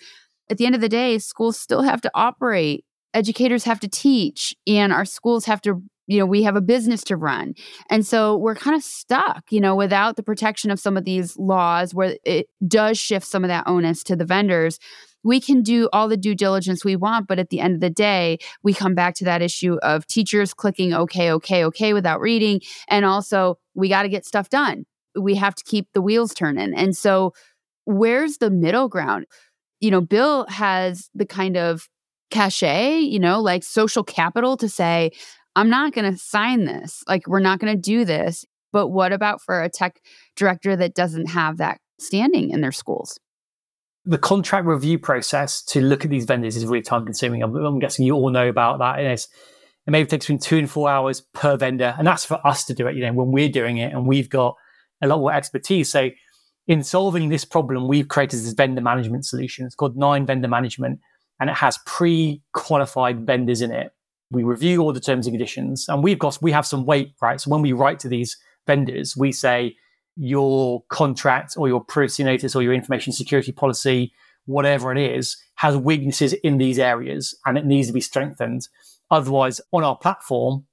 At the end of the day, schools still have to operate, educators have to teach, and our schools have to you know we have a business to run and so we're kind of stuck you know without the protection of some of these laws where it does shift some of that onus to the vendors we can do all the due diligence we want but at the end of the day we come back to that issue of teachers clicking okay okay okay without reading and also we got to get stuff done we have to keep the wheels turning. And so, where's the middle ground? You know, Bill has the kind of cachet, you know, like social capital to say, I'm not going to sign this. Like, we're not going to do this. But what about for a tech director that doesn't have that standing in their schools? The contract review process to look at these vendors is really time consuming. I'm, I'm guessing you all know about that. It, is, it maybe takes between two and four hours per vendor. And that's for us to do it, you know, when we're doing it and we've got a lot more expertise. So in solving this problem, we've created this vendor management solution. It's called 9ine Vendor Management, and it has pre-qualified vendors in it. We review all the terms and conditions, and we've got we have some weight, right? So when we write to these vendors, we say your contract or your privacy notice or your information security policy, whatever it is, has weaknesses in these areas and it needs to be strengthened. Otherwise, on our platform,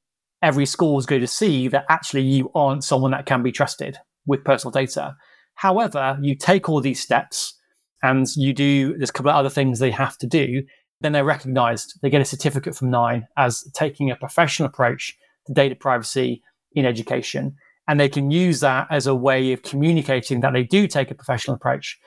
every school is going to see that actually you aren't someone that can be trusted with personal data. However, you take all these steps and you do, there's a couple of other things they have to do, then they're recognized. They get a certificate from 9ine as taking a professional approach to data privacy in education. And they can use that as a way of communicating that they do take a professional approach.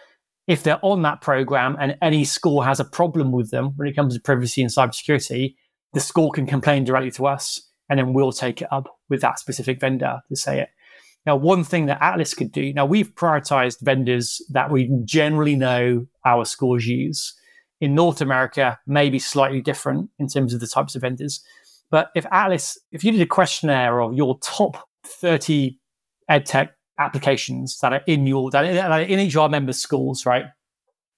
If they're on that program and any school has a problem with them when it comes to privacy and cybersecurity, the school can complain directly to us and then we'll take it up with that specific vendor to say it. Now, one thing that ATLIS could do, now we've prioritized vendors that we generally know our schools use. In North America, maybe slightly different in terms of the types of vendors. But if ATLIS, if you did a questionnaire of your top 30 edtech applications that are in your that are in each of our member schools, right?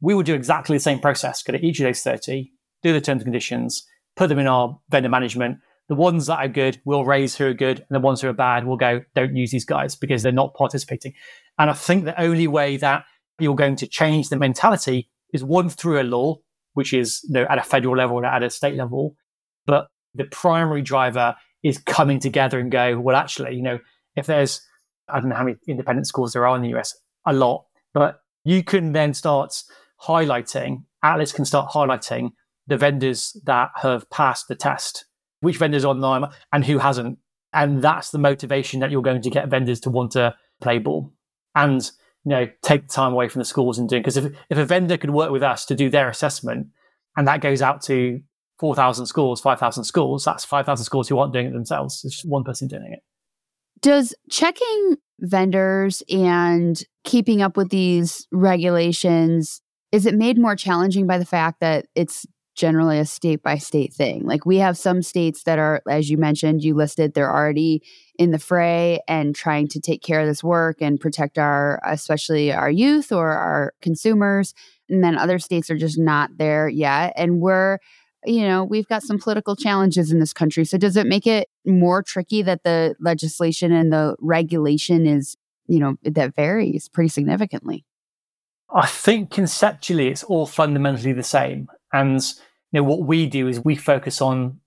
We would do exactly the same process. Go to each of those 30, do the terms and conditions, put them in our vendor management. The ones that are good, we'll raise who are good, and the ones who are bad, we'll go, don't use these guys because they're not participating. And I think the only way that you're going to change the mentality is one through a law, which is you know, at a federal level or at a state level. But the primary driver is coming together and go, well, actually, you know, if there's, I don't know how many independent schools there are in the US, a lot, but you can then start highlighting, ATLIS can start highlighting the vendors that have passed the test, which vendors online and who hasn't. And that's the motivation that you're going to get vendors to want to play ball and, you know, take time away from the schools and doing, because if, if a vendor could work with us to do their assessment and that goes out to 4,000 schools, 5,000 schools, that's 5,000 schools who aren't doing it themselves. It's just one person doing it. Does checking vendors and keeping up with these regulations is it made more challenging by the fact that it's generally a state by state thing. Like we have some states that are, as you mentioned, you listed, they're already in the fray and trying to take care of this work and protect our, especially our youth or our consumers. And then other states are just not there yet. And we're, you know, we've got some political challenges in this country. So does it make it more tricky that the legislation and the regulation is, you know, that varies pretty significantly? I think conceptually it's all fundamentally the same. And you know, what we do is we focus on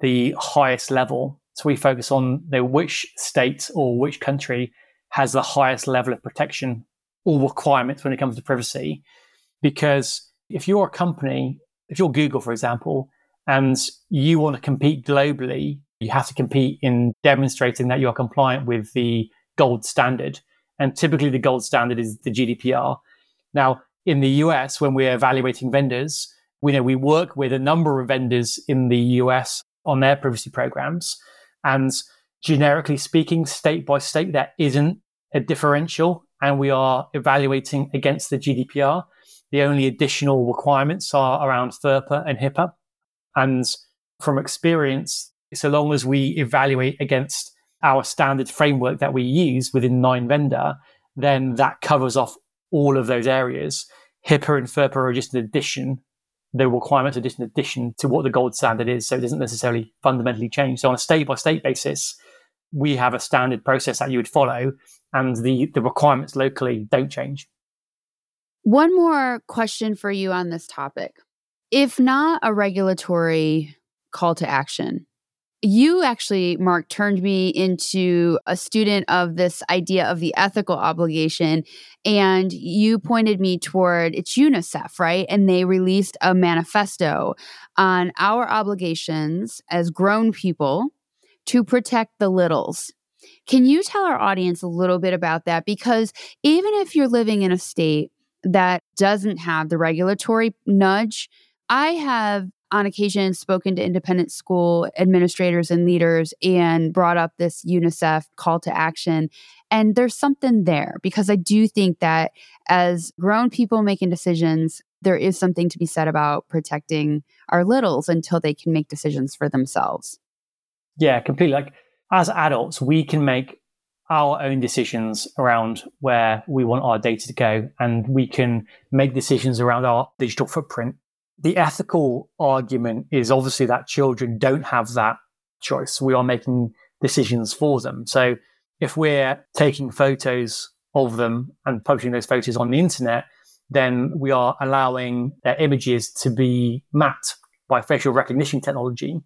the highest level. So we focus on you know, which state or which country has the highest level of protection or requirements when it comes to privacy. Because if you're a company, if you're Google, for example, and you want to compete globally, you have to compete in demonstrating that you're compliant with the gold standard. And typically the gold standard is the GDPR. Now, in the US, when we're evaluating vendors, we know we work with a number of vendors in the US on their privacy programs. And generically speaking, state by state, there isn't a differential. And we are evaluating against the GDPR. The only additional requirements are around FERPA and HIPAA. And from experience, so long as we evaluate against our standard framework that we use within 9ine vendor, then that covers off all of those areas. HIPAA and FERPA are just an addition the requirements are just an addition to what the gold standard is. So it doesn't necessarily fundamentally change. So on a state by state basis, we have a standard process that you would follow and the, the requirements locally don't change. One more question for you on this topic. If not a regulatory call to action, you actually, Mark, turned me into a student of this idea of the ethical obligation. And you pointed me toward it's UNICEF, right? And they released a manifesto on our obligations as grown people to protect the littles. Can you tell our audience a little bit about that? Because even if you're living in a state that doesn't have the regulatory nudge, I have on occasion spoken to independent school administrators and leaders and brought up this UNICEF call to action. And there's something there because I do think that as grown people making decisions, there is something to be said about protecting our littles until they can make decisions for themselves. Yeah, completely. Like as adults, we can make our own decisions around where we want our data to go, and we can make decisions around our digital footprint the ethical argument is obviously that children don't have that choice. We are making decisions for them. So if we're taking photos of them and publishing those photos on the internet, then we are allowing their images to be mapped by facial recognition technology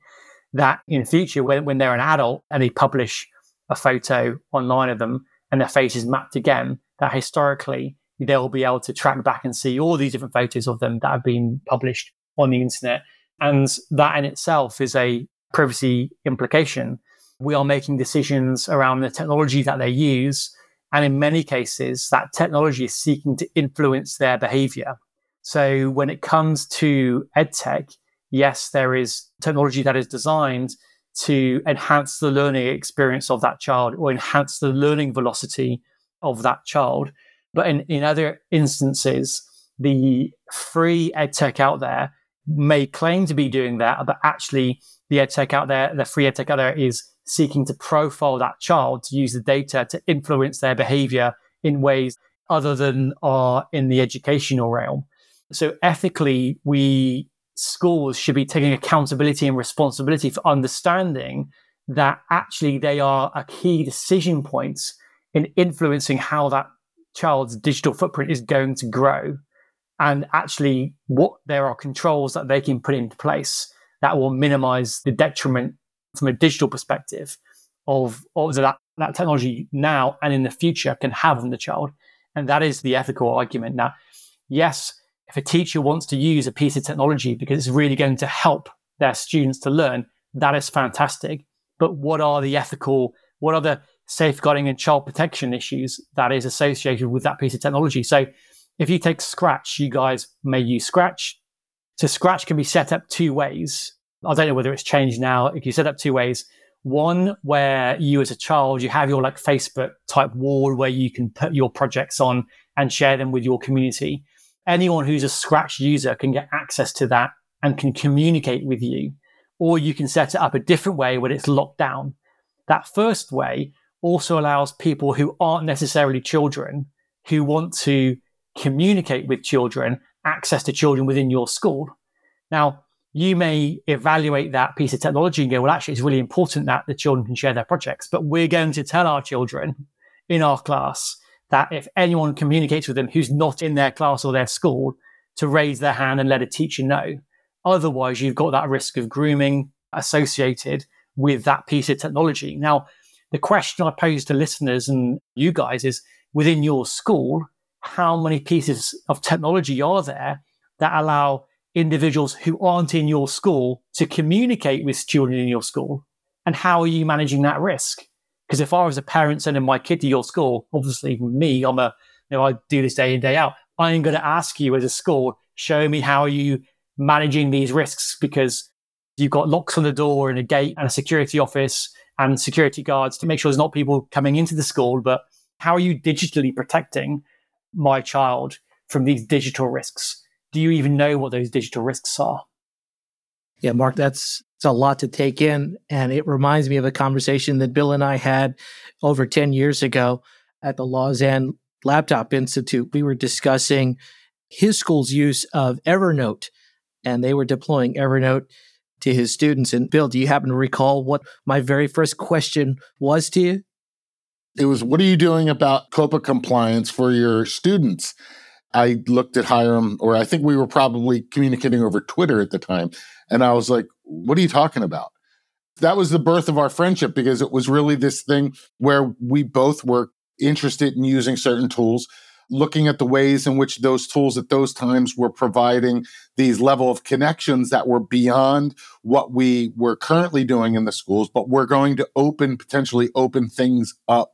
that in the future, when, when they're an adult and they publish a photo online of them and their face is mapped again, that historically they'll be able to track back and see all these different photos of them that have been published on the internet. And that in itself is a privacy implication. we are making decisions around the technology that they use. And in many cases, that technology is seeking to influence their behavior. So when it comes to edtech, yes, there is technology that is designed to enhance the learning experience of that child or enhance the learning velocity of that child. But in, in other instances, the free edtech out there may claim to be doing that, but actually the edtech out there, the free edtech out there is seeking to profile that child to use the data to influence their behavior in ways other than are in the educational realm. So ethically, we schools should be taking accountability and responsibility for understanding that actually they are a key decision points in influencing how that child's digital footprint is going to grow and actually what there are controls that they can put into place that will minimize the detriment from a digital perspective of, of that, that technology now and in the future can have on the child. And that is the ethical argument. Now, yes, if a teacher wants to use a piece of technology because it's really going to help their students to learn, that is fantastic. But what are the ethical, what are the safeguarding and child protection issues that is associated with that piece of technology? So if you take Scratch, you guys may use Scratch. So Scratch can be set up two ways. I don't know whether it's changed now. If you set up two ways, one where you as a child, you have your like Facebook type wall where you can put your projects on and share them with your community. Anyone who's a Scratch user can get access to that and can communicate with you. Or you can set it up a different way where it's locked down. That first way also allows people who aren't necessarily children who want to communicate with children access to children within your school. Now, you may evaluate that piece of technology and go, well, actually, it's really important that the children can share their projects. But we're going to tell our children in our class that if anyone communicates with them who's not in their class or their school, to raise their hand and let a teacher know. Otherwise, you've got that risk of grooming associated with that piece of technology. Now, the question I pose to listeners and you guys is within your school, how many pieces of technology are there that allow individuals who aren't in your school to communicate with children in your school? And how are you managing that risk? Because if I was a parent sending my kid to your school, obviously me, I'm a, you know, I do this day in, day out. I'm going to ask you as a school, show me how are you managing these risks because you've got locks on the door and a gate and a security office and security guards to make sure there's not people coming into the school. But how are you digitally protecting my child from these digital risks? do you even know what those digital risks are? Yeah, Mark, that's it's a lot to take in. And it reminds me of a conversation that Bill and I had over 10 years ago at the Lausanne Laptop Institute. We were discussing his school's use of Evernote, and they were deploying Evernote to his students. And Bill, do you happen to recall what my very first question was to you? It was, What are you doing about COPPA compliance for your students? I looked at Hiram, or I think we were probably communicating over Twitter at the time. And I was like, what are you talking about? That was the birth of our friendship because it was really this thing where we both were interested in using certain tools, looking at the ways in which those tools at those times were providing these level of connections that were beyond what we were currently doing in the schools, but we're going to open, potentially open things up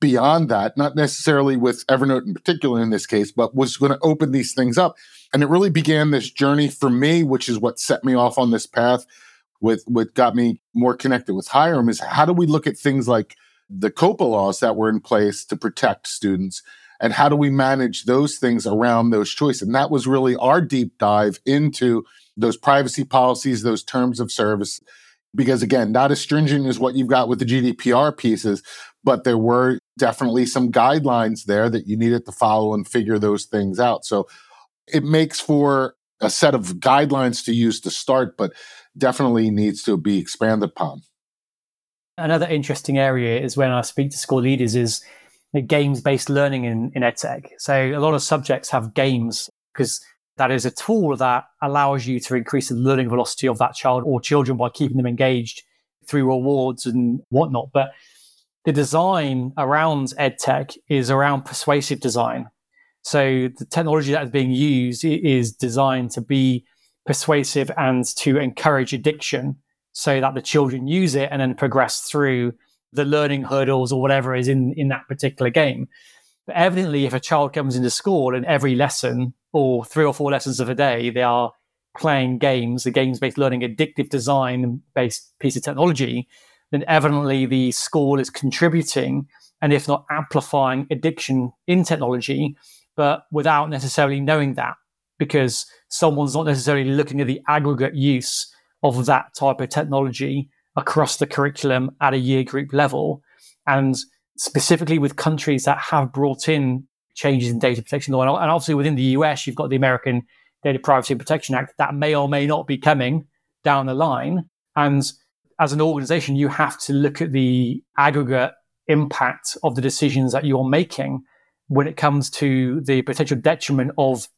beyond that, not necessarily with Evernote in particular in this case, but was going to open these things up. And it really began this journey for me, which is what set me off on this path with what got me more connected with Hiram is how do we look at things like the COPPA laws that were in place to protect students and how do we manage those things around those choices? And that was really our deep dive into those privacy policies, those terms of service. Because again, not as stringent as what you've got with the GDPR pieces, but there were definitely some guidelines there that you needed to follow and figure those things out. So it makes for a set of guidelines to use to start, but definitely needs to be expanded upon. Another interesting area is when I speak to school leaders is games based learning in, in EdTech. So a lot of subjects have games because that is a tool that allows you to increase the learning velocity of that child or children by keeping them engaged through rewards and whatnot. But the design around edtech is around persuasive design. So the technology that is being used is designed to be persuasive and to encourage addiction. so that the children use it and then progress through the learning hurdles or whatever is in, in that particular game. But evidently, if a child comes into school and every lesson or three or four lessons of a day, they are playing games, the games based learning, addictive design based piece of technology, then evidently the school is contributing and if not amplifying addiction in technology, but without necessarily knowing that because someone's not necessarily looking at the aggregate use of that type of technology across the curriculum at a year group level. And specifically with countries that have brought in changes in data protection law. And obviously within the US, you've got the American Data Privacy and Protection Act that may or may not be coming down the line. And as an organization, you have to look at the aggregate impact of the decisions that you're making when it comes to the potential detriment of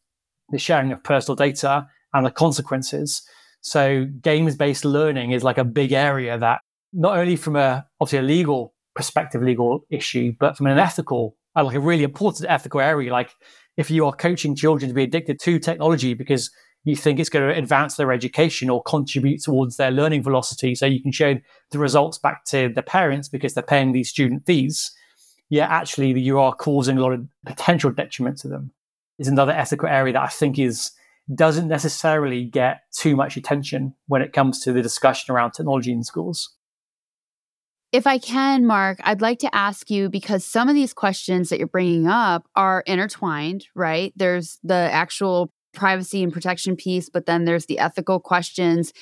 the sharing of personal data and the consequences. So games based learning is like a big area that not only from a obviously a legal perspective, legal issue, but from an ethical, uh, like a really important ethical area. Like if you are coaching children to be addicted to technology because you think it's going to advance their education or contribute towards their learning velocity, so you can show the results back to the parents because they're paying these student fees. Yeah, actually, you are causing a lot of potential detriment to them. Is another ethical area that I think is doesn't necessarily get too much attention when it comes to the discussion around technology in schools. If I can, Mark, I'd like to ask you because some of these questions that you're bringing up are intertwined, right? There's the actual privacy and protection piece, but then there's the ethical questions.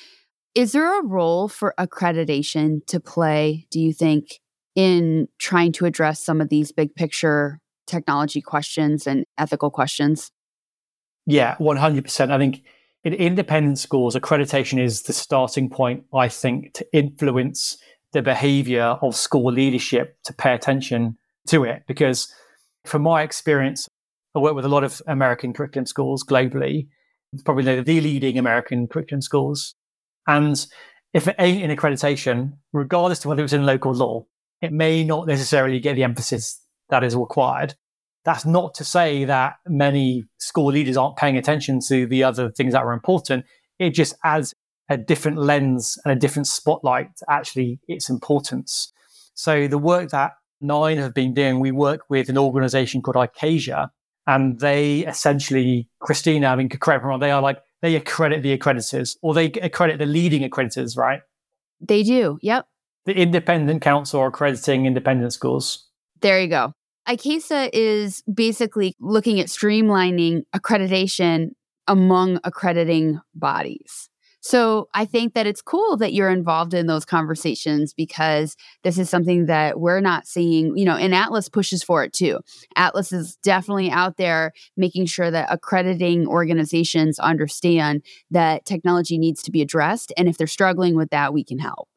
Is there a role for accreditation to play, do you think, in trying to address some of these big picture technology questions and ethical questions? Yeah, 100%. I think in independent schools, accreditation is the starting point, I think, to influence the behavior of school leadership to pay attention to it. Because from my experience, I work with a lot of American curriculum schools globally, probably the leading American curriculum schools. And if it ain't in accreditation, regardless of whether it's in local law, it may not necessarily get the emphasis that is required. That's not to say that many school leaders aren't paying attention to the other things that are important. It just adds a different lens and a different spotlight to actually its importance. So the work that 9ine have been doing, we work with an organization called ICAISA, and they essentially, Christina, I mean, correct me wrong, they are like, they accredit the accreditors or they accredit the leading accreditors, right? They do. Yep. The independent council are accrediting independent schools. There you go. ICAISA is basically looking at streamlining accreditation among accrediting bodies. So I think that it's cool that you're involved in those conversations because this is something that we're not seeing, you know, and ATLIS pushes for it too. ATLIS is definitely out there making sure that accrediting organizations understand that technology needs to be addressed. And if they're struggling with that, we can help.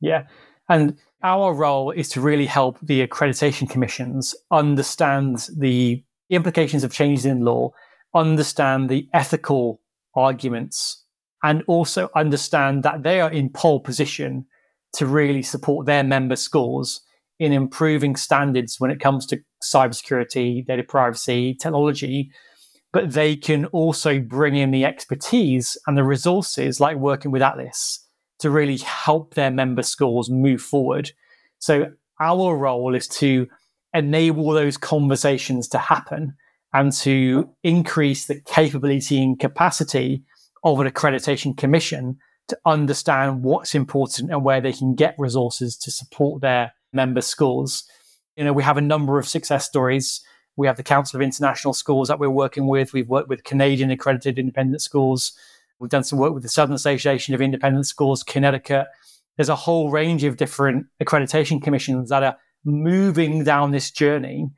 Yeah. And our role is to really help the accreditation commissions understand the implications of changes in law, understand the ethical arguments, and also understand that they are in pole position to really support their member schools in improving standards when it comes to cybersecurity, data privacy, technology. But they can also bring in the expertise and the resources, like working with ATLIS, to really help their member schools move forward. So our role is to enable those conversations to happen and to increase the capability and capacity of an accreditation commission to understand what's important and where they can get resources to support their member schools. You know, we have a number of success stories. We have the Council of International Schools that we're working with. We've worked with Canadian accredited independent schools. We've done some work with the Southern Association of Independent Schools, Connecticut. There's a whole range of different accreditation commissions that are moving down this journey.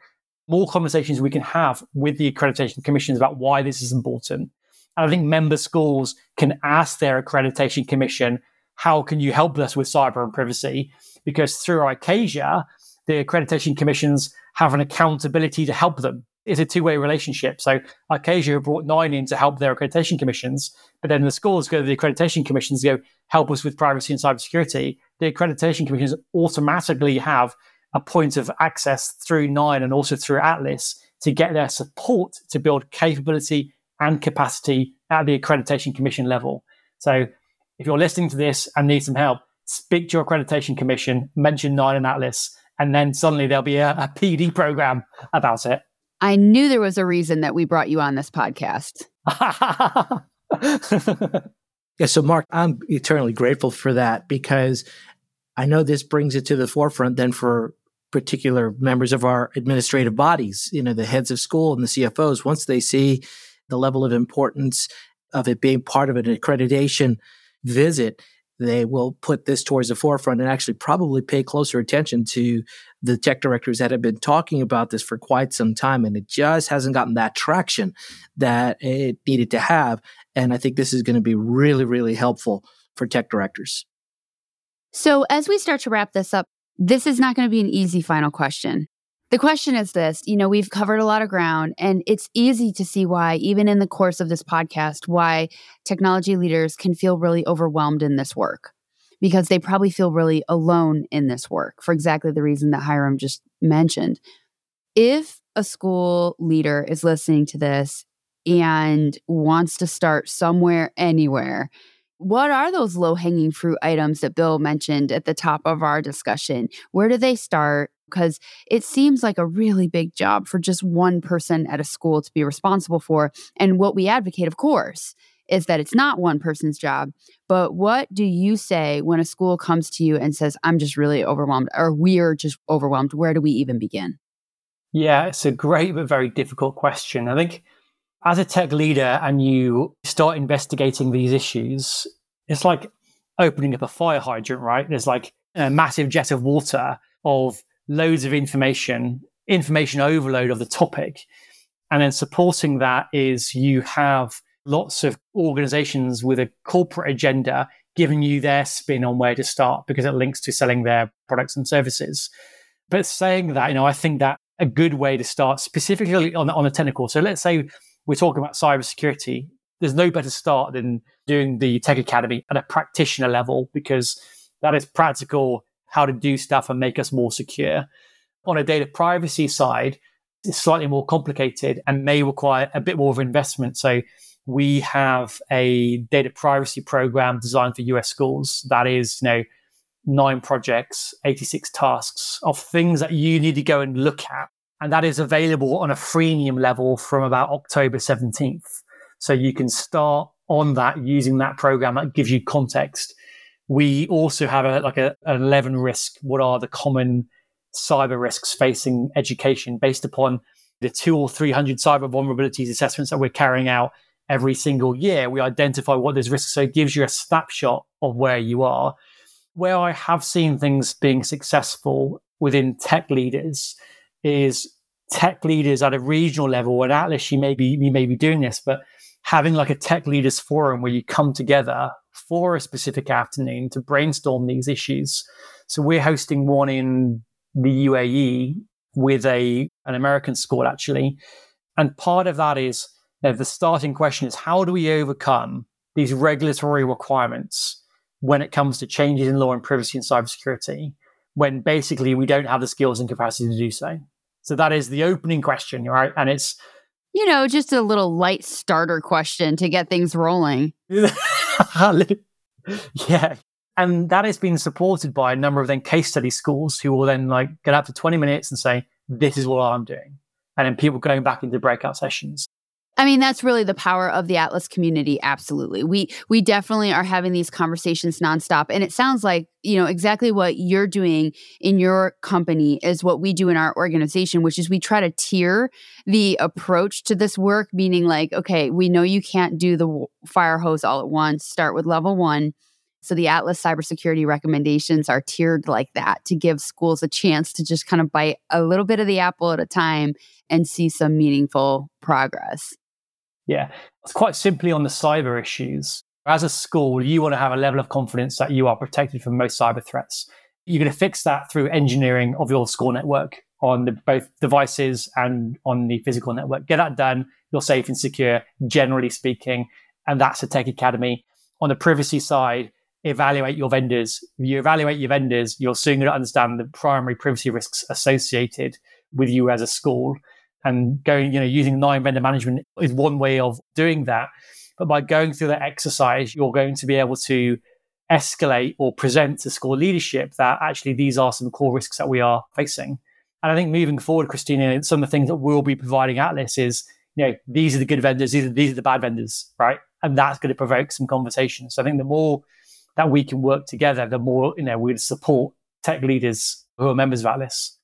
More conversations we can have with the accreditation commissions about why this is important. And I think member schools can ask their accreditation commission, how can you help us with cyber and privacy? Because through ICAISA, the accreditation commissions have an accountability to help them it's a two way relationship. So ICAISA brought 9ine in to help their accreditation commissions, but then the schools go to the accreditation commissions go help us with privacy and cybersecurity. The accreditation commissions automatically have a point of access through 9ine and also through ATLIS to get their support to build capability and capacity at the accreditation commission level. So if you're listening to this and need some help, speak to your accreditation commission, mention 9ine and ATLIS, and then suddenly there'll be a, a PD program about it. I knew there was a reason that we brought you on this podcast. yeah, so Mark, I'm eternally grateful for that because I know this brings it to the forefront then for particular members of our administrative bodies, you know, the heads of school and the CFOs, once they see the level of importance of it being part of an accreditation visit, they will put this towards the forefront and actually probably pay closer attention to the tech directors that have been talking about this for quite some time. And it just hasn't gotten that traction that it needed to have. And I think this is going to be really, really helpful for tech directors. So, as we start to wrap this up, this is not going to be an easy final question. The question is this you know, we've covered a lot of ground, and it's easy to see why, even in the course of this podcast, why technology leaders can feel really overwhelmed in this work because they probably feel really alone in this work for exactly the reason that Hiram just mentioned. If a school leader is listening to this and wants to start somewhere, anywhere, what are those low hanging fruit items that Bill mentioned at the top of our discussion? Where do they start? Because it seems like a really big job for just one person at a school to be responsible for. And what we advocate, of course, is that it's not one person's job. But what do you say when a school comes to you and says, I'm just really overwhelmed, or we're just overwhelmed? Where do we even begin? Yeah, it's a great but very difficult question. I think as a tech leader and you start investigating these issues, it's like opening up a fire hydrant, right? There's like a massive jet of water of loads of information, information overload of the topic. And then supporting that is you have lots of organizations with a corporate agenda giving you their spin on where to start because it links to selling their products and services. But saying that, you know, I think that a good way to start specifically on, on the technical. So let's say we're talking about cybersecurity, there's no better start than doing the Tech Academy at a practitioner level because that is practical how to do stuff and make us more secure. On a data privacy side, it's slightly more complicated and may require a bit more of investment. So we have a data privacy program designed for US schools that is, you know, nine projects, 86 tasks of things that you need to go and look at and that is available on a freemium level from about October 17th. So you can start on that using that program that gives you context. We also have a, like a, an 11 risk. What are the common cyber risks facing education based upon the two or 300 cyber vulnerabilities assessments that we're carrying out every single year? We identify what those risks. So it gives you a snapshot of where you are. Where I have seen things being successful within tech leaders is tech leaders at a regional level. At ATLIS, you may be you may be doing this, but having like a tech leaders forum where you come together for a specific afternoon to brainstorm these issues. So we're hosting one in the UAE with a an American school actually, and part of that is know, the starting question is how do we overcome these regulatory requirements when it comes to changes in law and privacy and cybersecurity, when basically we don't have the skills and capacity to do so. So that is the opening question, right? And it's you know, just a little light starter question to get things rolling. yeah. And that has been supported by a number of then case study schools who will then like get up to 20 minutes and say, this is what I'm doing. And then people going back into breakout sessions. I mean, that's really the power of the ATLIS community. Absolutely. We we definitely are having these conversations nonstop. And it sounds like, you know, exactly what you're doing in your company is what we do in our organization, which is we try to tier the approach to this work, meaning like, okay, we know you can't do the fire hose all at once. Start with level one. So the ATLIS cybersecurity recommendations are tiered like that to give schools a chance to just kind of bite a little bit of the apple at a time and see some meaningful progress. Yeah, it's quite simply on the cyber issues. As a school, you want to have a level of confidence that you are protected from most cyber threats. You're going to fix that through engineering of your school network on the, both devices and on the physical network. Get that done. You're safe and secure, generally speaking. And that's a tech academy. On the privacy side, evaluate your vendors. If you evaluate your vendors, you're soon going to understand the primary privacy risks associated with you as a school and going, you know, using 9ine vendor management is one way of doing that. But by going through that exercise, you're going to be able to escalate or present to school leadership that actually these are some core risks that we are facing. And I think moving forward, Christina, some of the things that we'll be providing ATLIS is, you know, these are the good vendors, these are, these are the bad vendors, right? And that's going to provoke some conversations. So I think the more that we can work together, the more, you know, we'd support tech leaders who are members of ATLIS.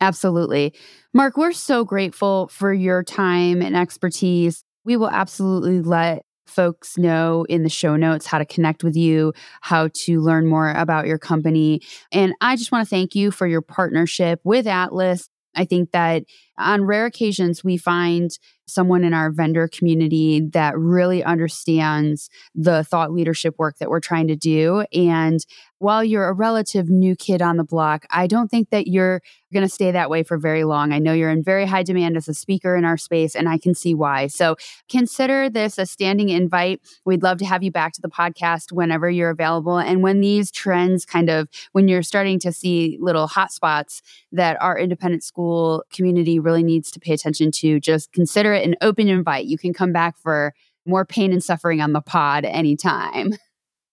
Absolutely. Mark, we're so grateful for your time and expertise. We will absolutely let folks know in the show notes how to connect with you, how to learn more about your company. And I just want to thank you for your partnership with ATLIS. I think that on rare occasions, we find someone in our vendor community that really understands the thought leadership work that we're trying to do. And while you're a relative new kid on the block, I don't think that you're going to stay that way for very long. I know you're in very high demand as a speaker in our space, and I can see why. So consider this a standing invite. We'd love to have you back to the podcast whenever you're available. And when these trends kind of, when you're starting to see little hotspots that our independent school community really needs to pay attention to, just consider it an open invite. You can come back for more pain and suffering on the pod anytime.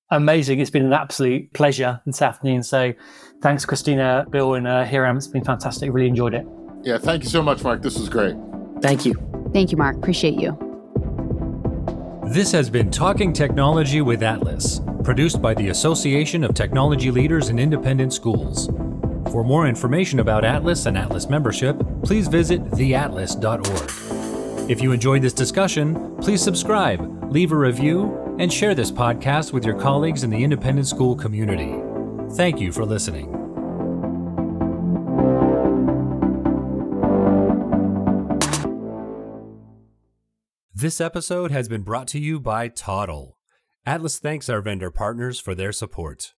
amazing. It's been an absolute pleasure this afternoon. So thanks, Christina, Bill, and uh, Hiram. It's been fantastic. Really enjoyed it. Yeah, thank you so much, Mark. This was great. Thank you. Thank you, Mark. Appreciate you. This has been Talking Technology with ATLIS, produced by the Association of Technology Leaders in Independent Schools. For more information about ATLIS and ATLIS membership, please visit theatlis.org. If you enjoyed this discussion, please subscribe, leave a review, and share this podcast with your colleagues in the independent school community. Thank you for listening. This episode has been brought to you by Toddle. ATLIS thanks our vendor partners for their support.